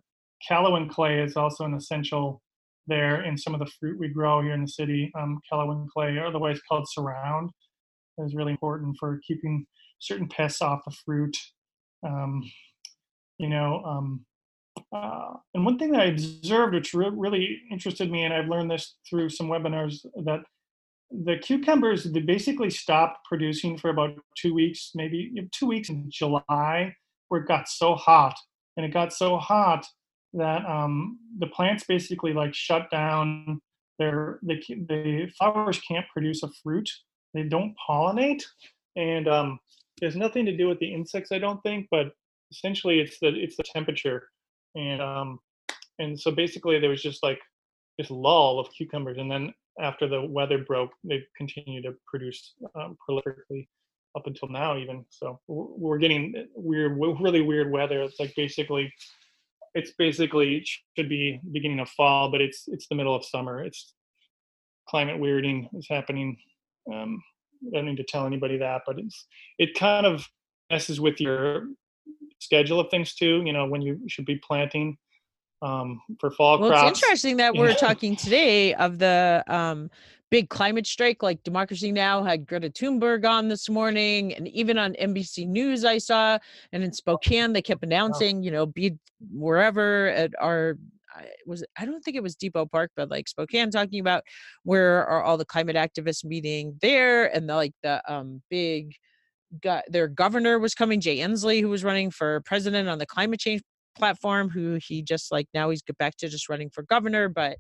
Kaolin clay is also an essential there in some of the fruit we grow here in the city. Um, Kaolin clay, otherwise called surround, is really important for keeping certain pests off the fruit. Um, you know, um, uh, and one thing that I observed, which re- really interested me, and I've learned this through some webinars, that the cucumbers they basically stopped producing for about two weeks, maybe two weeks in July, where it got so hot, and it got so hot that um, the plants basically like shut down. Their the the flowers can't produce a fruit. They don't pollinate, and um, there's nothing to do with the insects, I don't think, but essentially it's the it's the temperature, and um, and so basically there was just like this lull of cucumbers, and then after the weather broke, they've continued to produce um, prolifically up until now even so we're getting weird really weird weather. It's like basically it's basically should be beginning of fall but it's it's the middle of summer. It's climate weirding is happening um, i don't need to tell anybody that but it's it kind of messes with your schedule of things too you know when you should be planting um, for fall well, crops. it's interesting that we're talking today of the um, big climate strike. Like Democracy Now! had Greta Thunberg on this morning, and even on NBC News, I saw, and in Spokane, they kept announcing, you know, be wherever at our was I don't think it was Depot Park, but like Spokane talking about where are all the climate activists meeting there, and the, like the um big got their governor was coming, Jay Inslee, who was running for president on the climate change platform who he just like now he's back to just running for governor but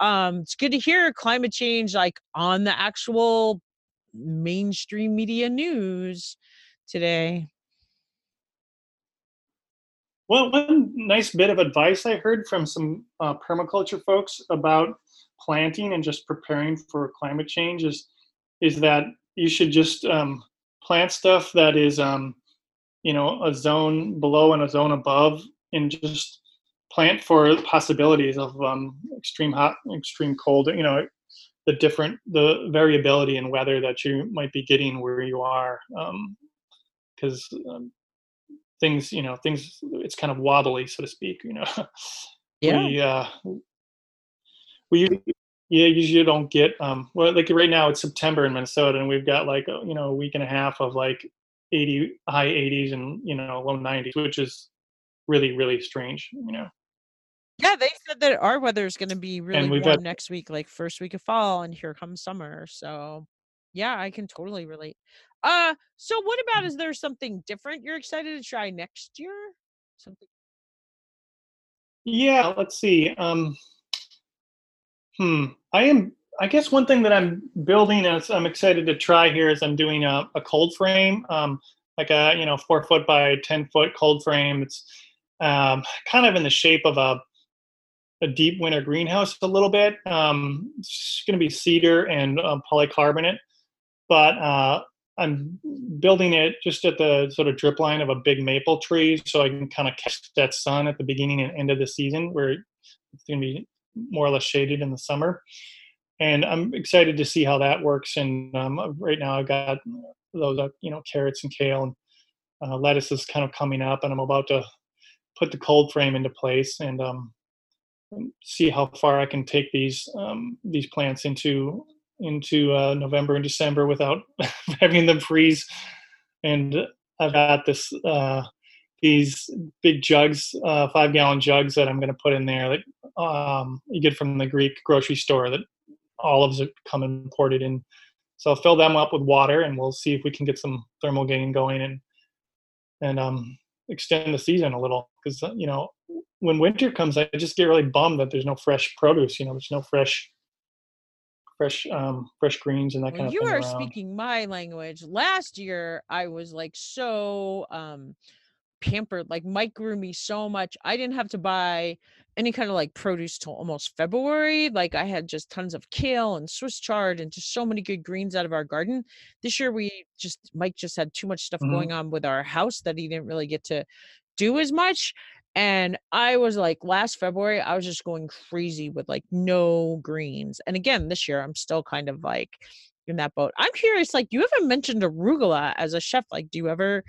um it's good to hear climate change like on the actual mainstream media news today. Well one nice bit of advice i heard from some uh, permaculture folks about planting and just preparing for climate change is is that you should just um, plant stuff that is um, you know a zone below and a zone above and just plant for possibilities of um, extreme hot, extreme cold. You know, the different the variability in weather that you might be getting where you are, because um, um, things you know things it's kind of wobbly, so to speak. You know, yeah. we uh, we yeah usually don't get um well like right now it's September in Minnesota and we've got like you know a week and a half of like 80 high 80s and you know low 90s, which is really really strange you know. Yeah they said that our weather is going to be really warm had, next week like first week of fall and here comes summer so yeah i can totally relate. Uh so what about mm-hmm. is there something different you're excited to try next year? Something yeah let's see um hmm. I am i guess one thing that i'm building as i'm excited to try here is i'm doing a, a cold frame um like a you know four foot by ten foot cold frame. It's um, kind of in the shape of a a deep winter greenhouse a little bit. Um, it's going to be cedar and uh, polycarbonate, but uh, I'm building it just at the sort of drip line of a big maple tree, so I can kind of catch that sun at the beginning and end of the season, where it's going to be more or less shaded in the summer. And I'm excited to see how that works. And um, right now, I've got those, uh, you know, carrots and kale and uh, lettuce is kind of coming up, and I'm about to put the cold frame into place and um, see how far I can take these um, these plants into into uh, November and December without having them freeze. And I've got this uh, these big jugs, uh, five gallon jugs that I'm going to put in there that um, you get from the Greek grocery store that olives are come imported in. So I'll fill them up with water and we'll see if we can get some thermal gain going and and um, extend the season a little because uh, you know when winter comes i just get really bummed that there's no fresh produce you know there's no fresh fresh um fresh greens and that well, kind of thing. you thing are around. speaking my language last year i was like so um pampered like mike grew me so much i didn't have to buy any kind of like produce till almost February. Like I had just tons of kale and Swiss chard and just so many good greens out of our garden. This year we just Mike just had too much stuff mm-hmm. going on with our house that he didn't really get to do as much. And I was like last February, I was just going crazy with like no greens. And again, this year I'm still kind of like in that boat. I'm curious, like you haven't mentioned arugula as a chef. Like, do you ever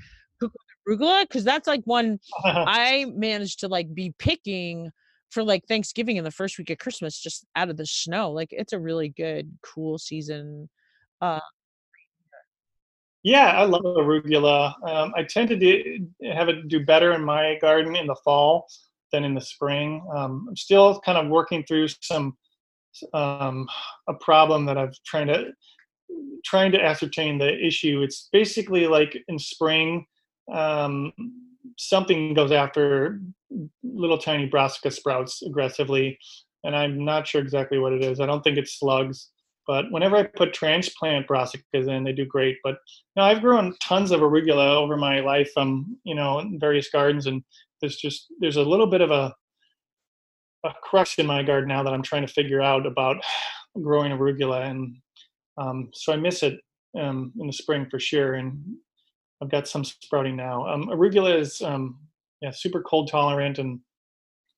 arugula? Because that's like one I managed to like be picking for like Thanksgiving and the first week of Christmas just out of the snow. Like it's a really good cool season. Uh Yeah, I love arugula. Um, I tend to do, have it do better in my garden in the fall than in the spring. Um, I'm still kind of working through some um, a problem that I've trying to trying to ascertain the issue. It's basically like in spring, um, something goes after little tiny brassica sprouts aggressively, and I'm not sure exactly what it is. I don't think it's slugs, but whenever I put transplant brassicas in, they do great. But you know, I've grown tons of arugula over my life, um, you know, in various gardens, and there's just there's a little bit of a a crux in my garden now that I'm trying to figure out about growing arugula, and um, so I miss it um, in the spring for sure. And I've got some sprouting now. Um, arugula is um, yeah super cold tolerant, and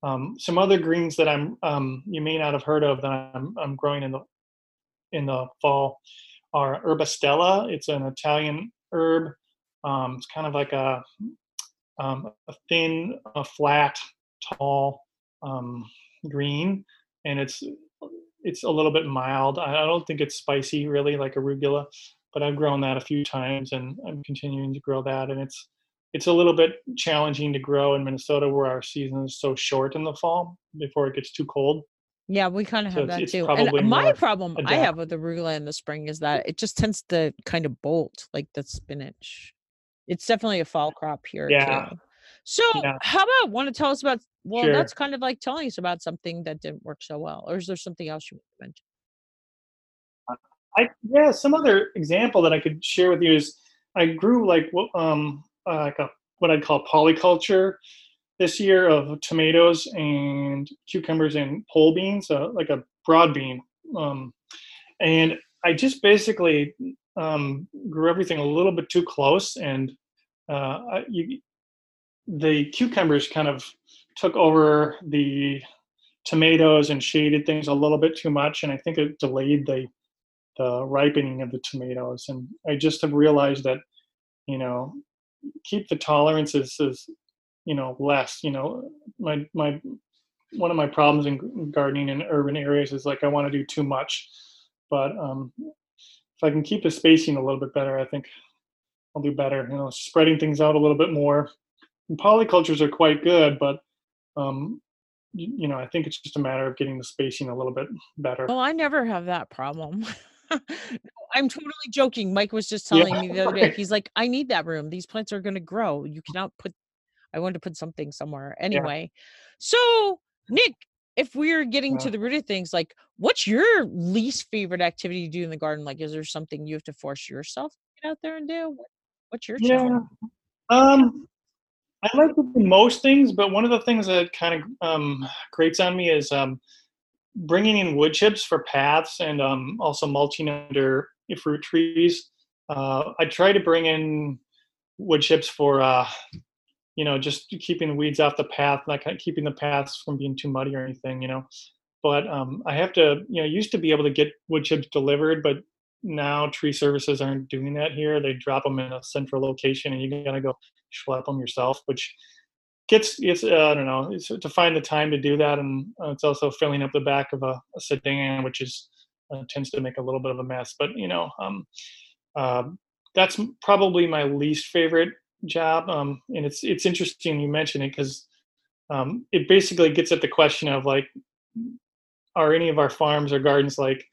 um, some other greens that I'm um, you may not have heard of that I'm, I'm growing in the in the fall are herbastella. It's an Italian herb. it's kind of like a a thin, a flat, tall um, green, and it's it's a little bit mild. I don't think it's spicy really like arugula, but I've grown that a few times, and I'm continuing to grow that. And it's it's a little bit challenging to grow in Minnesota where our season is so short in the fall before it gets too cold. Yeah, we kind of have so that too. And my problem adapt. I have with arugula in the spring is that it just tends to kind of bolt like the spinach. It's definitely a fall crop here yeah. too. So, yeah. how about want to tell us about? Well, sure. that's kind of like telling us about something that didn't work so well, or is there something else you mentioned? I yeah, some other example that I could share with you is I grew like um uh, like a what I'd call polyculture this year of tomatoes and cucumbers and pole beans, uh, like a broad bean, um, and I just basically um, grew everything a little bit too close, and uh, you the cucumbers kind of took over the tomatoes and shaded things a little bit too much, and I think it delayed the the ripening of the tomatoes. And I just have realized that, you know, keep the tolerances as you know less. You know, my my one of my problems in gardening in urban areas is like I want to do too much, but um, if I can keep the spacing a little bit better, I think I'll do better. You know, spreading things out a little bit more polycultures are quite good, but um, you, know, I think it's just a matter of getting the spacing a little bit better. Well, I never have that problem. I'm totally joking. Mike was just telling yeah, me the other day. He's like, I need that room. These plants are going to grow. You cannot put. I wanted to put something somewhere anyway. Yeah. So, Nick, if we're getting yeah. to the root of things, like, what's your least favorite activity to do in the garden? Like, is there something you have to force yourself to get out there and do? What's your yeah? Challenge? Um, I like to do most things, but one of the things that kind of um, grates on me is um, bringing in wood chips for paths and um, also mulching under fruit trees. Uh, I try to bring in wood chips for, uh, you know, just keeping the weeds off the path, like keeping the paths from being too muddy or anything, you know. But um, I have to, you know, used to be able to get wood chips delivered, but now tree services aren't doing that here. They drop them in a central location, and you gotta go schlep them yourself, which gets it's uh, I don't know to find the time to do that, and uh, it's also filling up the back of a, a sedan, which is uh, tends to make a little bit of a mess. But you know, um, uh, that's probably my least favorite job, um, and it's it's interesting you mention it because um, it basically gets at the question of like, are any of our farms or gardens like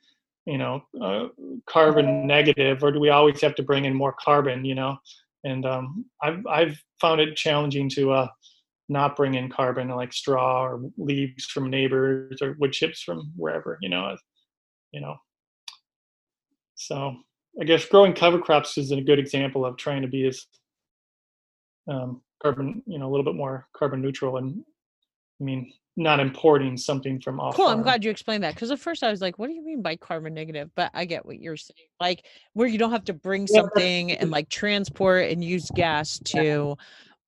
you know uh, carbon negative or do we always have to bring in more carbon you know and um, I've I've found it challenging to uh, not bring in carbon like straw or leaves from neighbors or wood chips from wherever you know you know so I guess growing cover crops is a good example of trying to be as um, carbon you know a little bit more carbon neutral and I mean not importing something from off. Cool. I'm glad you explained that because at first I was like, "What do you mean by carbon negative?" But I get what you're saying, like where you don't have to bring something and like transport and use gas to.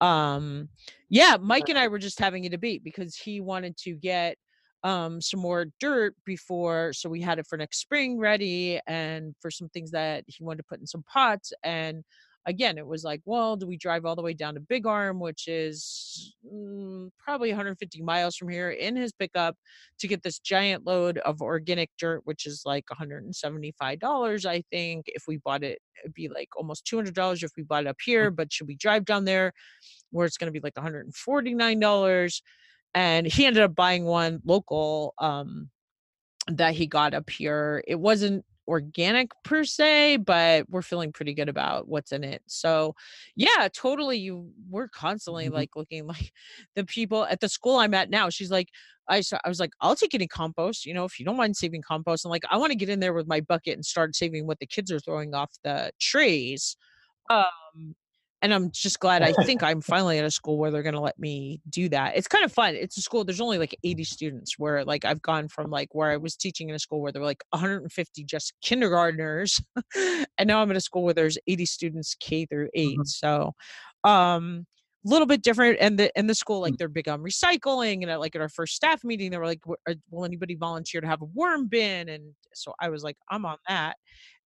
Um, yeah, Mike and I were just having a debate because he wanted to get um some more dirt before so we had it for next spring ready and for some things that he wanted to put in some pots and again, it was like, well, do we drive all the way down to Big Arm, which is mm, probably 150 miles from here, in his pickup to get this giant load of organic dirt, which is like 175 dollars, I think. If we bought it, it'd be like almost 200 dollars if we bought it up here. But should we drive down there, where it's going to be like 149 dollars? And he ended up buying one local. Um, that he got up here. It wasn't organic per se, but we're feeling pretty good about what's in it. So, yeah, totally. You we're constantly Mhm. like looking like the people at the school I'm at now. She's like, I I was like, I'll take any compost. You know, if you don't mind saving compost, I'm like, I want to get in there with my bucket and start saving what the kids are throwing off the trees. Um, and I'm just glad I think I'm finally at a school where they're going to let me do that. It's kind of fun. It's a school, there's only like 80 students where like I've gone from like where I was teaching in a school where there were like 150 just kindergartners. and now I'm in a school where there's 80 students K through 8. Mhm. So, um, a little bit different and the in the school like Mm. they're big on recycling and at like at our first staff meeting they were like uh, will anybody volunteer to have a worm bin and so i was like i'm on that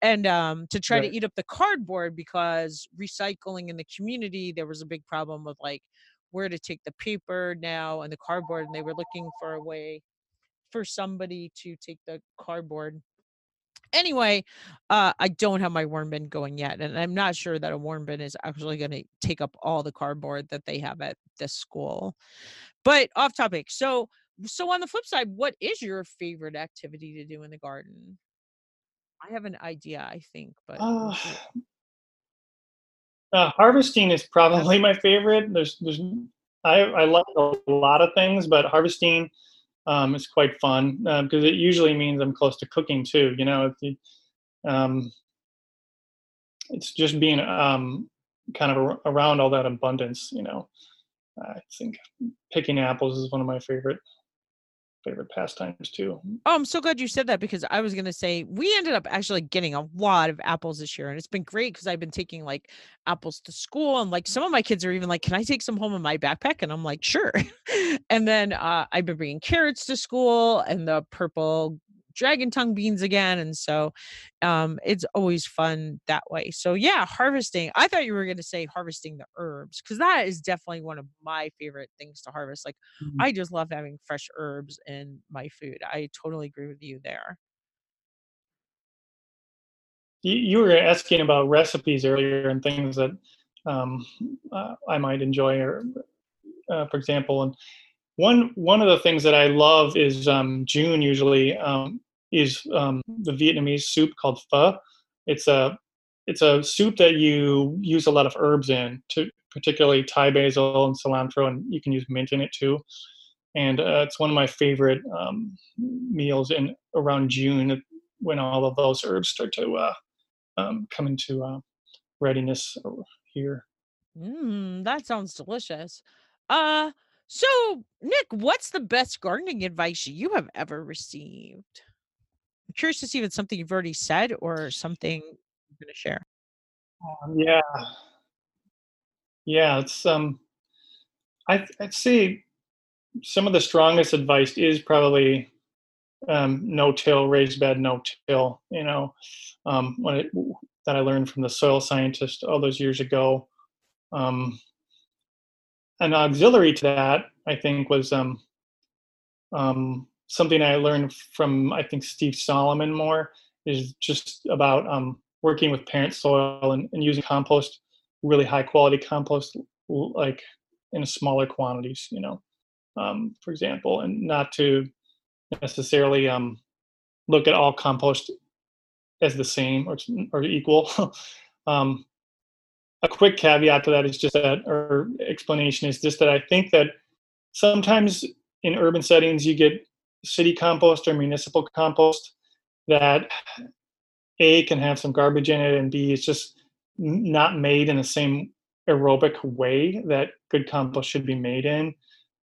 and um, to try to eat up the cardboard because recycling in the community there was a big problem with like where to take the paper now and the cardboard and they were looking for a way for somebody to take the cardboard. Anyway uh i don't have my worm bin going yet and i'm not sure that a worm bin is actually going to take up all the cardboard that they have at this school. But off topic so so on the flip side what is your favorite activity to do in the garden i have an idea i think but Uh, uh, harvesting is probably my favorite. There's, there's, I, I like a lot of things, but harvesting um, is quite fun because it usually means I'm close to cooking too. You know, it's, um, it's just being um, kind of ar- around all that abundance. You know, I think picking apples is one of my favorite favorite pastimes too. Oh, I'm so glad you said that because I was going to say we ended up actually getting a lot of apples this year and it's been great because I've been taking like apples to school and like some of my kids are even like, "Can I take some home in my backpack?" And I'm like, "Sure." and then uh, I've been bringing carrots to school and the purple dragon tongue beans again and so um it's always fun that way so yeah harvesting i thought you were going to say harvesting the herbs because that is definitely one of my favorite things to harvest like Mhm. I just love having fresh herbs in my food. I totally agree with you there. You, you were asking about recipes earlier and things that um, uh, I might enjoy, or uh, for example, and one one of the things that I love is um, June usually um, is um, the Vietnamese soup called pho. It's a it's a soup that you use a lot of herbs in, to particularly Thai basil and cilantro, and you can use mint in it too. And uh, it's one of my favorite um, meals in around June when all of those herbs start to uh, um, come into uh, readiness here. Mm, that sounds delicious. Uh, so Nick, what's the best gardening advice you have ever received? Curious to see if it's something you've already said or something you're going to share. Um, yeah, yeah. It's um, I, I'd say some of the strongest advice is probably um, no-till, raised bed, no-till. You know, um, when it, that I learned from the soil scientist all those years ago. Um, an auxiliary to that, I think, was um, um, something I learned from I think Steve Solomon more is just about um, working with parent soil and, and using compost, really high quality compost, like in smaller quantities. You know, um, for example, and not to necessarily um, look at all compost as the same or or equal. um, a quick caveat to that is just that, or explanation is just that I think that sometimes in urban settings you get city compost or municipal compost that a can have some garbage in it and b is just not made in the same aerobic way that good compost should be made in.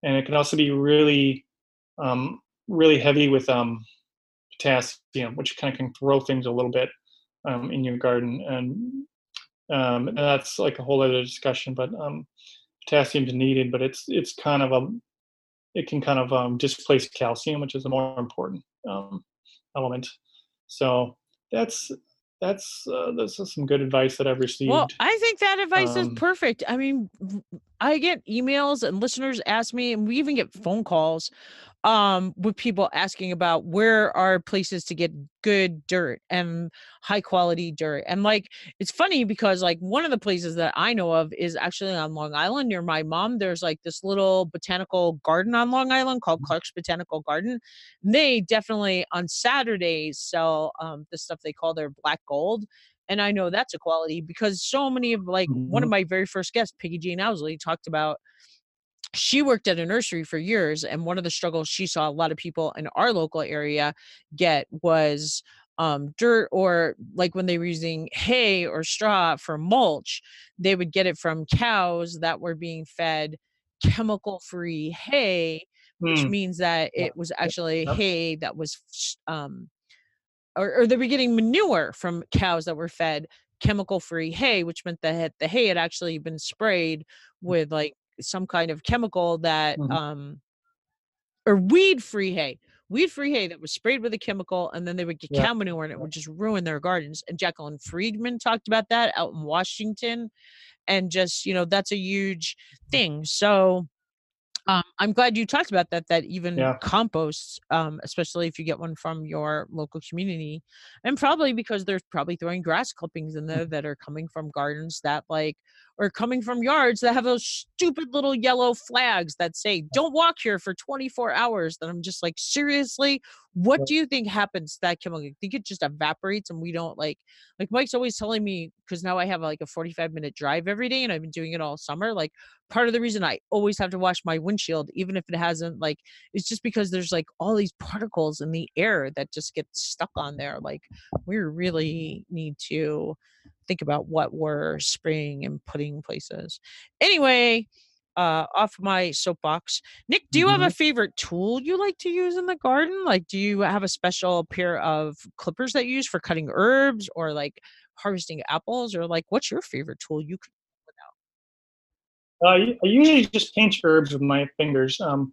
And it can also be really um, really heavy with um, potassium which kind of can throw things a little bit um, in your garden. And um, and that's like a whole other discussion but um, potassium is needed but it's it's kind of a it can kind of um, displace calcium which is a more important um, element so that's that's uh, this is some good advice that I've received. Well, I think that advice um, is perfect. I mean, I get emails and listeners ask me, and we even get phone calls um with people asking about where are places to get good dirt and high quality dirt. And like it's funny because like one of the places that i know of is actually on long island near my mom. There's like this little botanical garden on long island called mm-hmm. clark's botanical garden. And they definitely on saturdays sell um the stuff they call their black gold and i know that's a quality because so many of like mm-hmm. one of mm-hmm. my very first guests peggy jane owsley talked about she worked at a nursery for years and one of the struggles she saw a lot of people in our local area get was um, dirt or like when they were using hay or straw for mulch they would get it from cows that were being fed chemical free hay which mm. means that it was actually yep. hay that was um, or, or they were getting manure from cows that were fed chemical free hay which meant that the hay had actually been sprayed mm. with like some kind of chemical that mm-hmm. um or weed free hay weed free hay that was sprayed with a chemical and then they would get yeah. cow manure and it would just ruin their gardens and jacqueline friedman talked about that out in washington and just you know that's a huge thing so um, I'm glad you talked about that. That even yeah. composts, um, especially if you get one from your local community, and probably because they're probably throwing grass clippings in there mm. that are coming from gardens that like or coming from yards that have those stupid little yellow flags that say "Don't walk here for 24 hours." That I'm just like, seriously, what do you think happens to that chemical? Think it just evaporates and we don't like like Mike's always telling me because now I have like a 45 minute drive every day and I've been doing it all summer. Like part of the reason I always have to wash my windshield, even if it hasn't like it's just because there's like all these particles in the air that just get stuck on there. Like we really need to think about what we're spraying and putting places. Anyway, uh off my soapbox nick do you mm-hmm. have a mm-hmm. favorite tool you like to use in the garden like do you have a special pair of clippers that you use for cutting herbs or like harvesting apples or like what's your favorite tool you could uh, I usually just pinch herbs with my fingers. Um,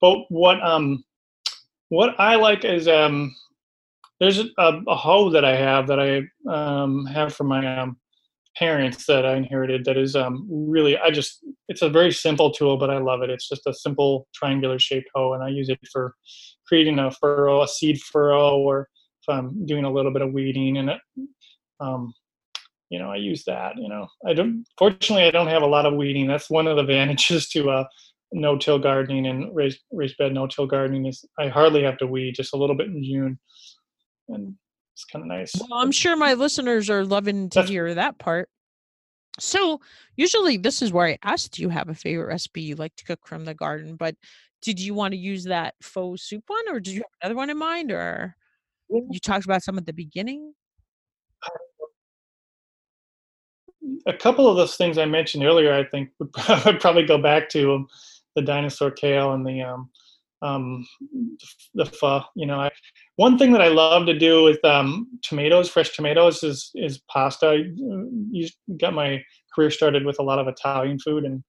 but what um, what I like is um, there's a, a hoe that I have that I um, have from my um, parents that I inherited that is um, really I just it's a very simple tool but I love it. It's just a simple triangular shaped hoe and I use it for creating a furrow, a seed furrow, or if I'm doing a little bit of weeding and it, um, you know I use that. You know I don't fortunately I don't have a lot of weeding. That's one of the advantages to uh, no-till gardening and raised raised bed no-till gardening is I hardly have to weed just a little bit in June and it's kind of nice. Well, I'm sure my listeners are loving to hear that part. So usually this is where I ask, do you have a favorite recipe you like to cook from the garden, but did you want to use that pho soup one or did you have another one in mind or you talked about some at the beginning? A couple of those things I mentioned earlier, I think would, probably go back to the dinosaur kale and the um, um, the pho. You know, I, one thing that I love to do with um, tomatoes, fresh tomatoes, is is pasta. I got my career started with a lot of Italian food, and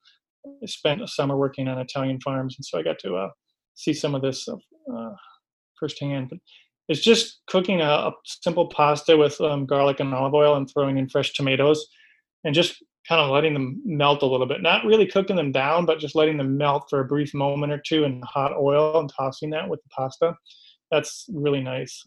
I spent a summer working on Italian farms, and so I got to uh, see some of this uh, firsthand. But it's just cooking a, a simple pasta with um, garlic and olive oil, and throwing in fresh tomatoes, and just kind of letting them melt a little bit. Not really cooking them down, but just letting them melt for a brief moment or two in hot oil and tossing that with the pasta. That's really nice.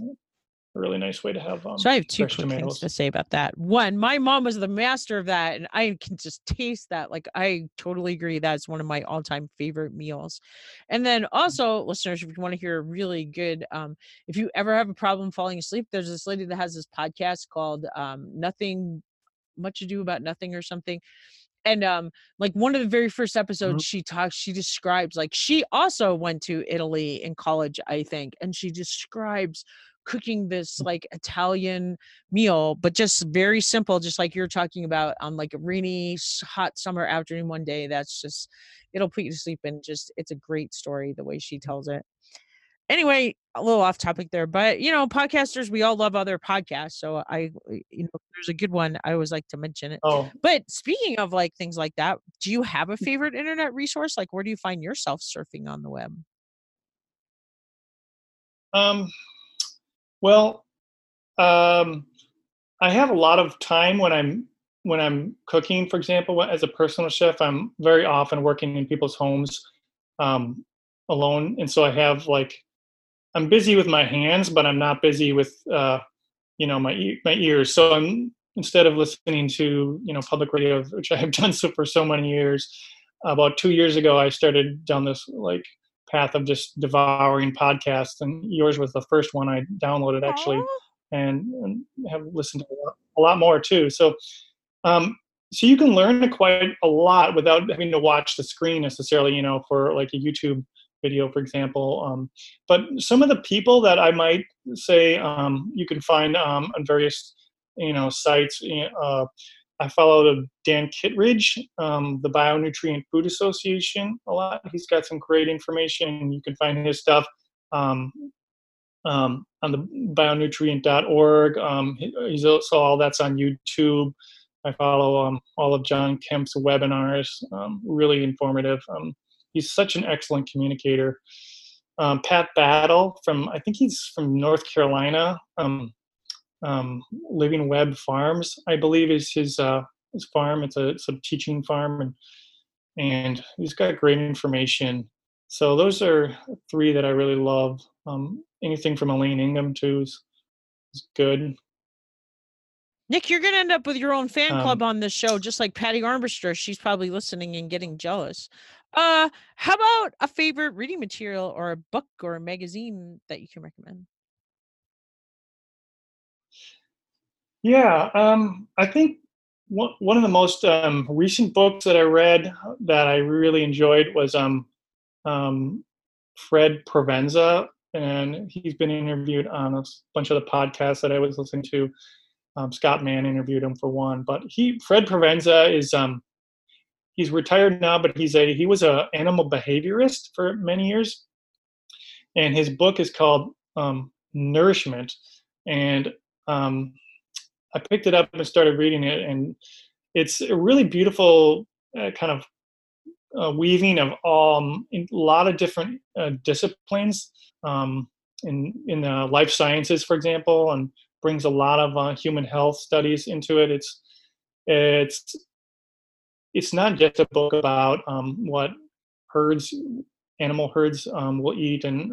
A really nice way to have. Um, so I have two quick tomatoes. things to say about that. One, my mom was the master of that, and I can just taste that. Like I totally agree. That's one of my all-time favorite meals. And then also, listeners, if you want to hear a really good, um, if you ever have a problem falling asleep, there's this lady that has this podcast called um, "Nothing much ado about nothing or something and um like one of the very first episodes mm-hmm. she talks she describes like she also went to italy in college i think and she describes cooking this mm. like italian meal but just very simple just like you're talking about on like a rainy hot summer afternoon one day that's just it'll put you to sleep and just it's a great story the way she tells it anyway, a little off topic there, but you know, podcasters, we all love other podcasts. So I, you know, there's a good one. I always like to mention it. Oh, but speaking of like things like that, do you have a favorite internet resource? Like, where do you find yourself surfing on the web? Um, well, um, I have a lot of time when I'm when I'm cooking, for example, as a personal chef, I'm very often working in people's homes um, alone, and so I have like I'm busy with my hands, but I'm not busy with uh, you know my my ears. So I'm instead of listening to you know public radio, which I have done so for so many years, about two years ago I started down this like path of just devouring podcasts, and yours was the first one I downloaded actually, and, and, have listened to a lot, a lot more too. So um, so you can learn quite a lot without having to watch the screen necessarily, you know, for like a YouTube video, for example. Um, but some of the people that I might say um, you can find um, on various, you know, sites. Uh, I follow Dan Kittredge, um, the Bionutrient Food Association, a lot. He's got some great information. You can find his stuff um, on the bionutrient.org. He's also all that's on YouTube. I follow um, all of John Kempf's webinars, um, really informative. Um, he's such an excellent communicator. Um, Pat Battle from, I think he's from North Carolina, um, um, Living Web Farms, I believe is his, uh, his farm. It's a, it's a teaching farm and, and he's got great information. So those are three that I really love. anything from Elaine Ingham too is, is good. Nick, you're gonna end up with your own fan club um, on this show, just like Patty Armbruster. She's probably listening and getting jealous. Uh, how about a favorite reading material or a book or a magazine that you can recommend? Yeah, um, I think one one of the most um, recent books that I read that I really enjoyed was um, um, Fred Provenza, and he's been interviewed on a bunch of the podcasts that I was listening to. Um, Scott Mann interviewed him for one, but he Fred Provenza is um, he's retired now, but he's a he was a animal behaviorist for many years, and his book is called um, Nourishment, and um, I picked it up and started reading it, and it's a really beautiful uh, kind of uh, weaving of um, a lot of different uh, disciplines um, in in the life sciences, for example, and brings a lot of uh, human health studies into it. It's it's it's not just a book about um, what herds, animal herds um, will eat, and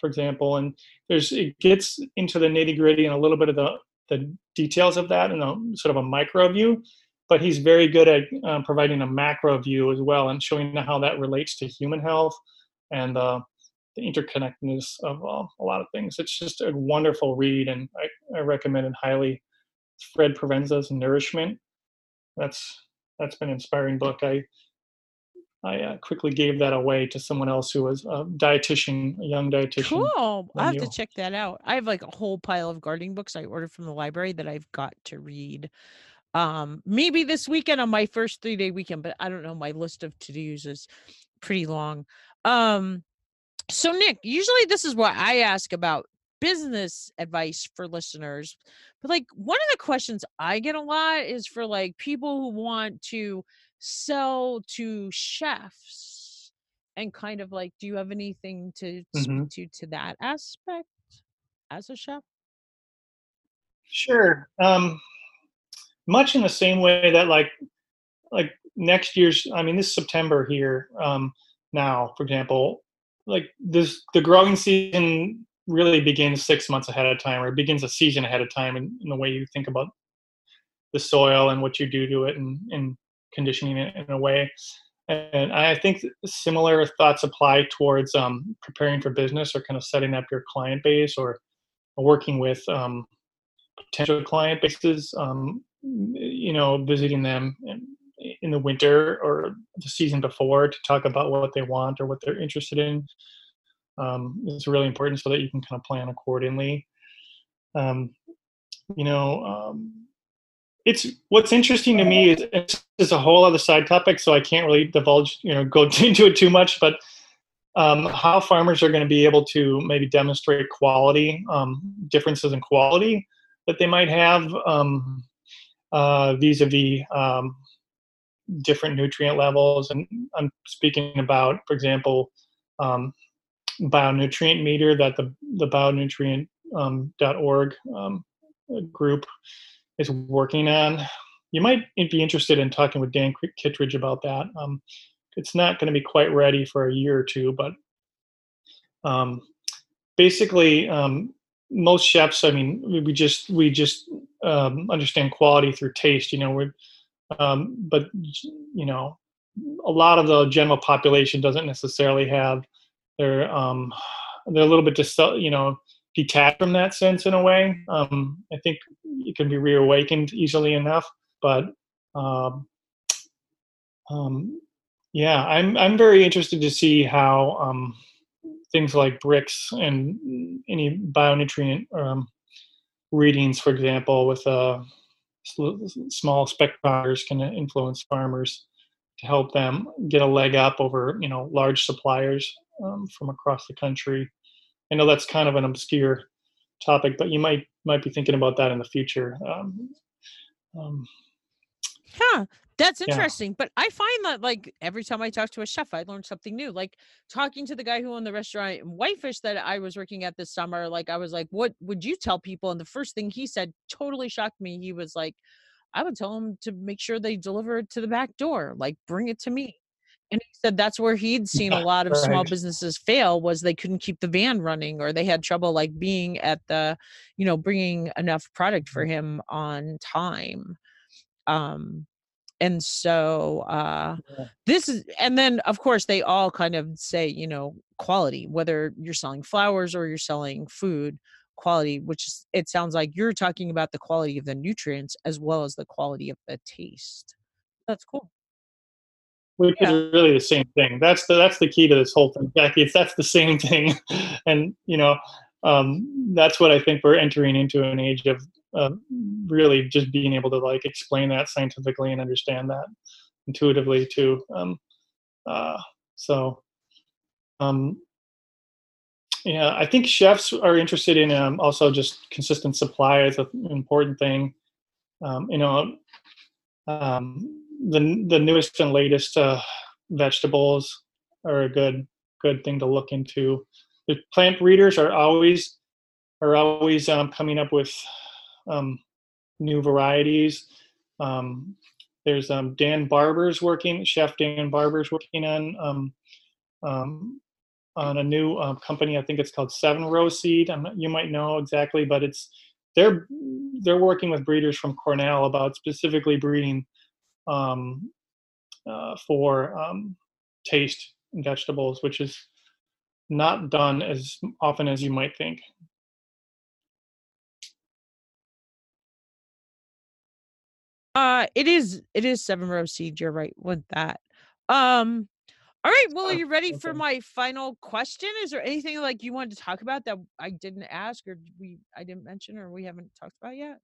for example, and there's it gets into the nitty gritty and a little bit of the the details of that in a sort of a micro view. But he's very good at um, providing a macro view as well and showing how that relates to human health and uh, the interconnectedness of uh, a lot of things. It's just a wonderful read, and I, I recommend it highly. Fred Provenza's Nourishment. That's that's been an inspiring book. I I uh, quickly gave that away to someone else who was a dietitian, a young dietitian. Cool. I have you. to check that out. I have like a whole pile of gardening books I ordered from the library that I've got to read. Um, maybe this weekend on my first three day weekend, but I don't know. My list of to dos is pretty long. Um, so, Nick, usually this is what I ask about business advice for listeners. But like one of the questions I get a lot is for like people who want to sell to chefs and kind of like do you have anything to mm-hmm. speak to to that aspect as a chef? Sure. Um much in the same way that like like next year's I mean this September here um now for example like this the growing season really begins six months ahead of time or it begins a season ahead of time in, in the way you think about the soil and what you do to it and, and conditioning it in a way. And i think similar thoughts apply towards um, preparing for business or kind of setting up your client base or working with um, potential client bases um, you know visiting them in the winter or the season before to talk about what they want or what they're interested in um, is really important so that you can kind of plan accordingly. Um, you know, um, it's what's interesting to me is it's, it's, a whole other side topic, so I can't really divulge, you know, go into it too much, but um, how farmers are going to be able to maybe demonstrate quality, um, differences in quality that they might have um, uh, vis-a-vis different nutrient levels. And I'm speaking about, for example, um, bionutrient meter that the the bionutrient um, .org um, group is working on. You might be interested in talking with Dan Kittredge about that. Um, it's not going to be quite ready for a year or two, but um, basically, um, most chefs, I mean, we just we just um, understand quality through taste. You know, we um, but you know, a lot of the general population doesn't necessarily have their um, they're a little bit just you know detached from that sense in a way. Um, I think it can be reawakened easily enough, but um, um, yeah, I'm I'm very interested to see how um, things like Brix and any bionutrient um, readings, for example, with uh, small spectrometers can influence farmers to help them get a leg up over you know large suppliers um, from across the country. I know that's kind of an obscure topic, but you might might be thinking about that in the future. Um, um, yeah, that's interesting. Yeah. But I find that like every time I talk to a chef, I learn something new. Like talking to the guy who owned the restaurant Whitefish that I was working at this summer, like I was like, what would you tell people? And the first thing he said totally shocked me. He was like, I would tell them to make sure they deliver it to the back door, like bring it to me. And he said that's where he'd seen a lot of right. small businesses fail was they couldn't keep the van running or they had trouble like being at the, you know, bringing enough product for mm-hmm. him on time. Um, and so uh yeah. this is and then of course they all kind of say you know quality whether you're selling flowers or you're selling food quality which is, it sounds like you're talking about the quality of the nutrients as well as the quality of the taste that's cool which yeah. is really the same thing that's the that's the key to this whole thing jackie it's that's the same thing and you know um, that's what i think we're entering into an age of uh, really just being able to like explain that scientifically and understand that intuitively too. Um, uh, so, um, yeah, I think chefs are interested in um, also just consistent supply is an important thing. Um, you know, um, the the newest and latest uh, vegetables are a good good thing to look into. The plant breeders are always are always um, coming up with um, new varieties. Um, there's um, Dan Barber's working, Chef Dan Barber's working on um, um, on a new company. I think it's called Seven Row Seed. Not, you might know exactly, but it's they're they're working with breeders from Cornell about specifically breeding um, uh, for um, taste vegetables, which is not done as often as you might think. Uh, it is it is seven row seed. You're right with that. Um, all right. Well, are you ready for my final question? Is there anything like you wanted to talk about that I didn't ask or we I didn't mention or we haven't talked about yet?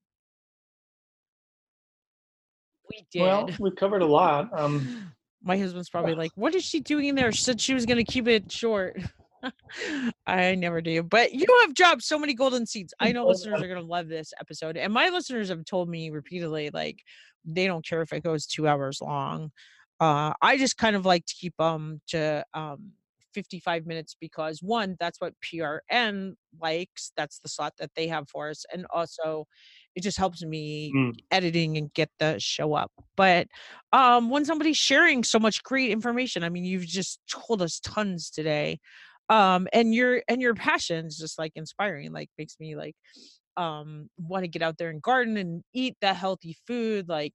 We did. Well, we covered a lot. Um, my husband's probably like, "What is she doing in there?" She said she was going to keep it short. I never do. But you have dropped so many golden seeds. I know listeners are going to love this episode. And my listeners have told me repeatedly, like, they don't care if it goes two hours long. Uh, I just kind of like to keep them um, to um, 55 minutes because one, that's what PRN likes. That's the slot that they have for us. And also, it just helps me mm. editing and get the show up. But um, when somebody's sharing so much great information, I mean, you've just told us tons today um and your and your passion is just like inspiring like makes me like um want to get out there and garden and eat that healthy food like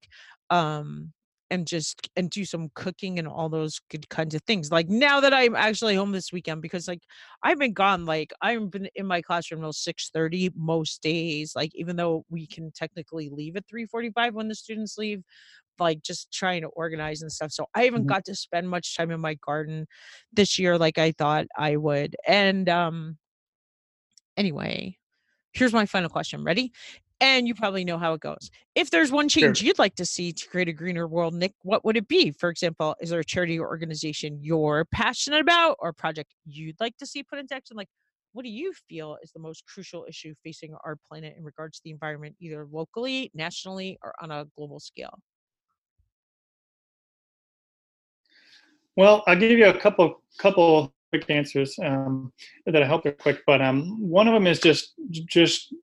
um and just and do some cooking and all those good kinds of things like now that i'm actually home this weekend because like i've been gone like i've been in my classroom till 6 30 most days like even though we can technically leave at 3 45 when the students leave like just trying to organize and stuff. So I haven't mm-hmm. got to spend much time in my garden this year like I thought I would. And um anyway, here's my final question. Ready? And you probably know how it goes. If there's one change sure. you'd like to see to create a greener world, Nick, what would it be? For example, is there a charity or organization you're passionate about or project you'd like to see put into action? Like, what do you feel is the most crucial issue facing our planet in regards to the environment, either locally, nationally, or on a global scale? Well, I'll give you a couple couple quick answers um, that I hope are quick. But um, one of them is just just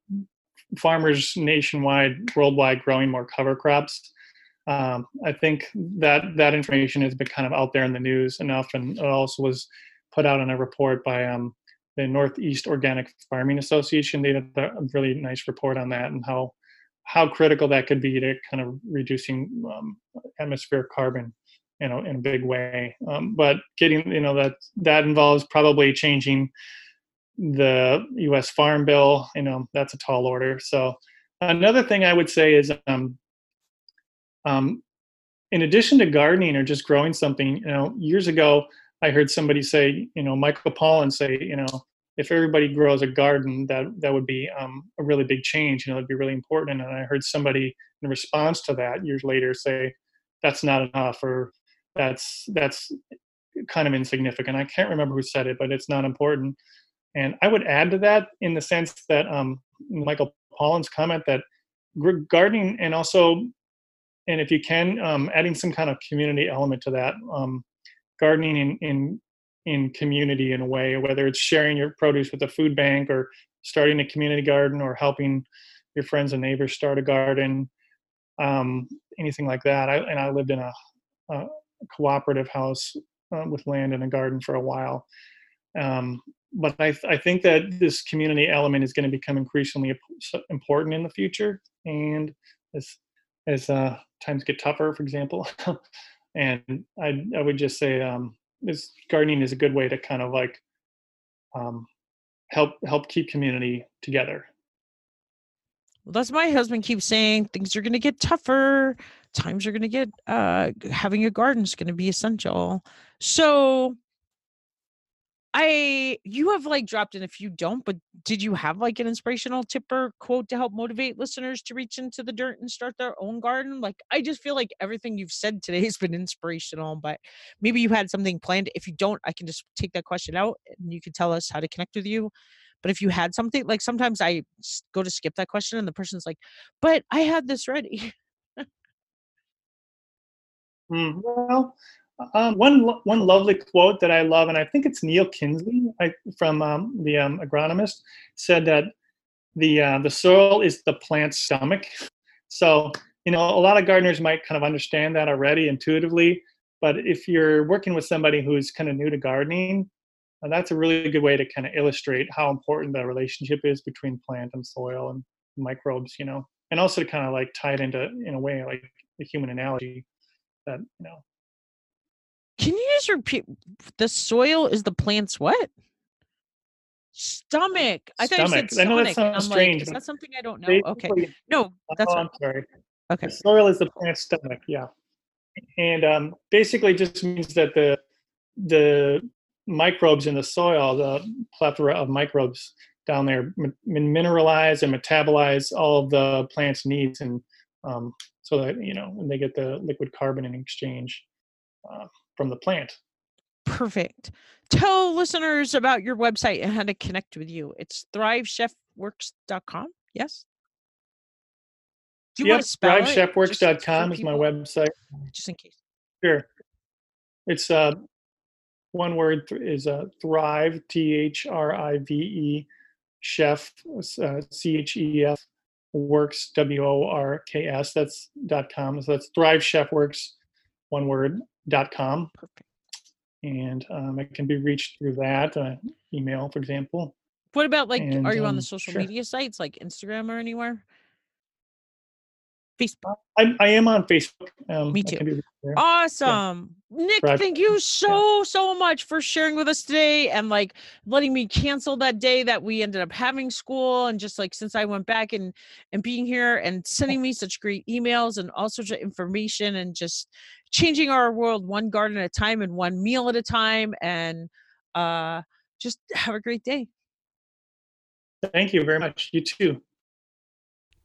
farmers nationwide, worldwide, growing more cover crops. Um, I think that that information has been kind of out there in the news enough, and it also was put out in a report by um, the Northeast Organic Farming Association. They did a really nice report on that and how how critical that could be to kind of reducing um, atmospheric carbon you know in a big way um, but getting you know that that involves probably changing the us farm bill you know that's a tall order so another thing i would say is um, um, in addition to gardening or just growing something you know years ago i heard somebody say you know michael pollan say you know if everybody grows a garden that that would be um, a really big change you know it'd be really important and i heard somebody in response to that years later say that's not enough or that's that's kind of insignificant. I can't remember who said it, but it's not important. And I would add to that in the sense that um, Michael Pollan's comment that gardening and also, and if you can, um, adding some kind of community element to that, um, gardening in, in in community in a way, whether it's sharing your produce with a food bank or starting a community garden or helping your friends and neighbors start a garden, um, anything like that. I, and I lived in a, a cooperative house uh, with land and a garden for a while. Um, but I, th- I think that this community element is going to become increasingly important in the future. And as, as uh, times get tougher, for example, and I, I would just say um, this gardening is a good way to kind of like um, help help keep community together. Well, that's my husband keeps saying things are going to get tougher times are going to get uh having a garden is going to be essential so i you have like dropped in if you don't but did you have like an inspirational tip or quote to help motivate listeners to reach into the dirt and start their own garden? Like i just feel like everything you've said today has been inspirational but maybe you had something planned. If you don't i can just take that question out and you can tell us how to connect with you. But if you had something like sometimes i go to skip that question and the person's like but i had this ready. Mm, well, um, one one lovely quote that I love, and I think it's Neal Kinsey I, from um, the um, agronomist, said that the uh, the soil is the plant's stomach. So you know, a lot of gardeners might kind of understand that already intuitively, but if you're working with somebody who's kind of new to gardening, uh, that's a really good way to kind of illustrate how important the relationship is between plant and soil and microbes. You know, and also to kind of like tie it into in a way like the human analogy that you know can you just repeat the soil is the plant's what stomach i thought stomach. you said stomach. I know that sounds I'm strange. like, is that something i don't know okay no that's oh, I'm sorry okay the soil is the plant's stomach yeah and um, basically just means that the the microbes in the soil the plethora of microbes down there mineralize and metabolize all of the plant's needs and um, so that you know when they get the liquid carbon in exchange uh, from the plant. Perfect. Tell listeners about your website and how to connect with you. It's thrivechefworks.com. Yes. Do you yep, want to spell thrivechefworks.com is my website. Just in case. Sure. It's uh, one word is uh, thrive, T H R I V E, chef, uh, C H E F works w o r k s. That's dot com. So that's Thrive Chef Works, one word com. Perfect. And um, it can be reached through that uh, email, for example. What about like? And, are you on um, the social sure. media sites like Instagram or anywhere? Facebook. I, I am on Facebook. Um, Me too. Awesome. Nick, Right. thank you so, so much for sharing with us today and like letting me cancel that day that we ended up having school and just like since I went back and and being here and sending me such great emails and all sorts of information and just changing our world one garden at a time and one meal at a time and uh just have a great day. Thank you very much. You too.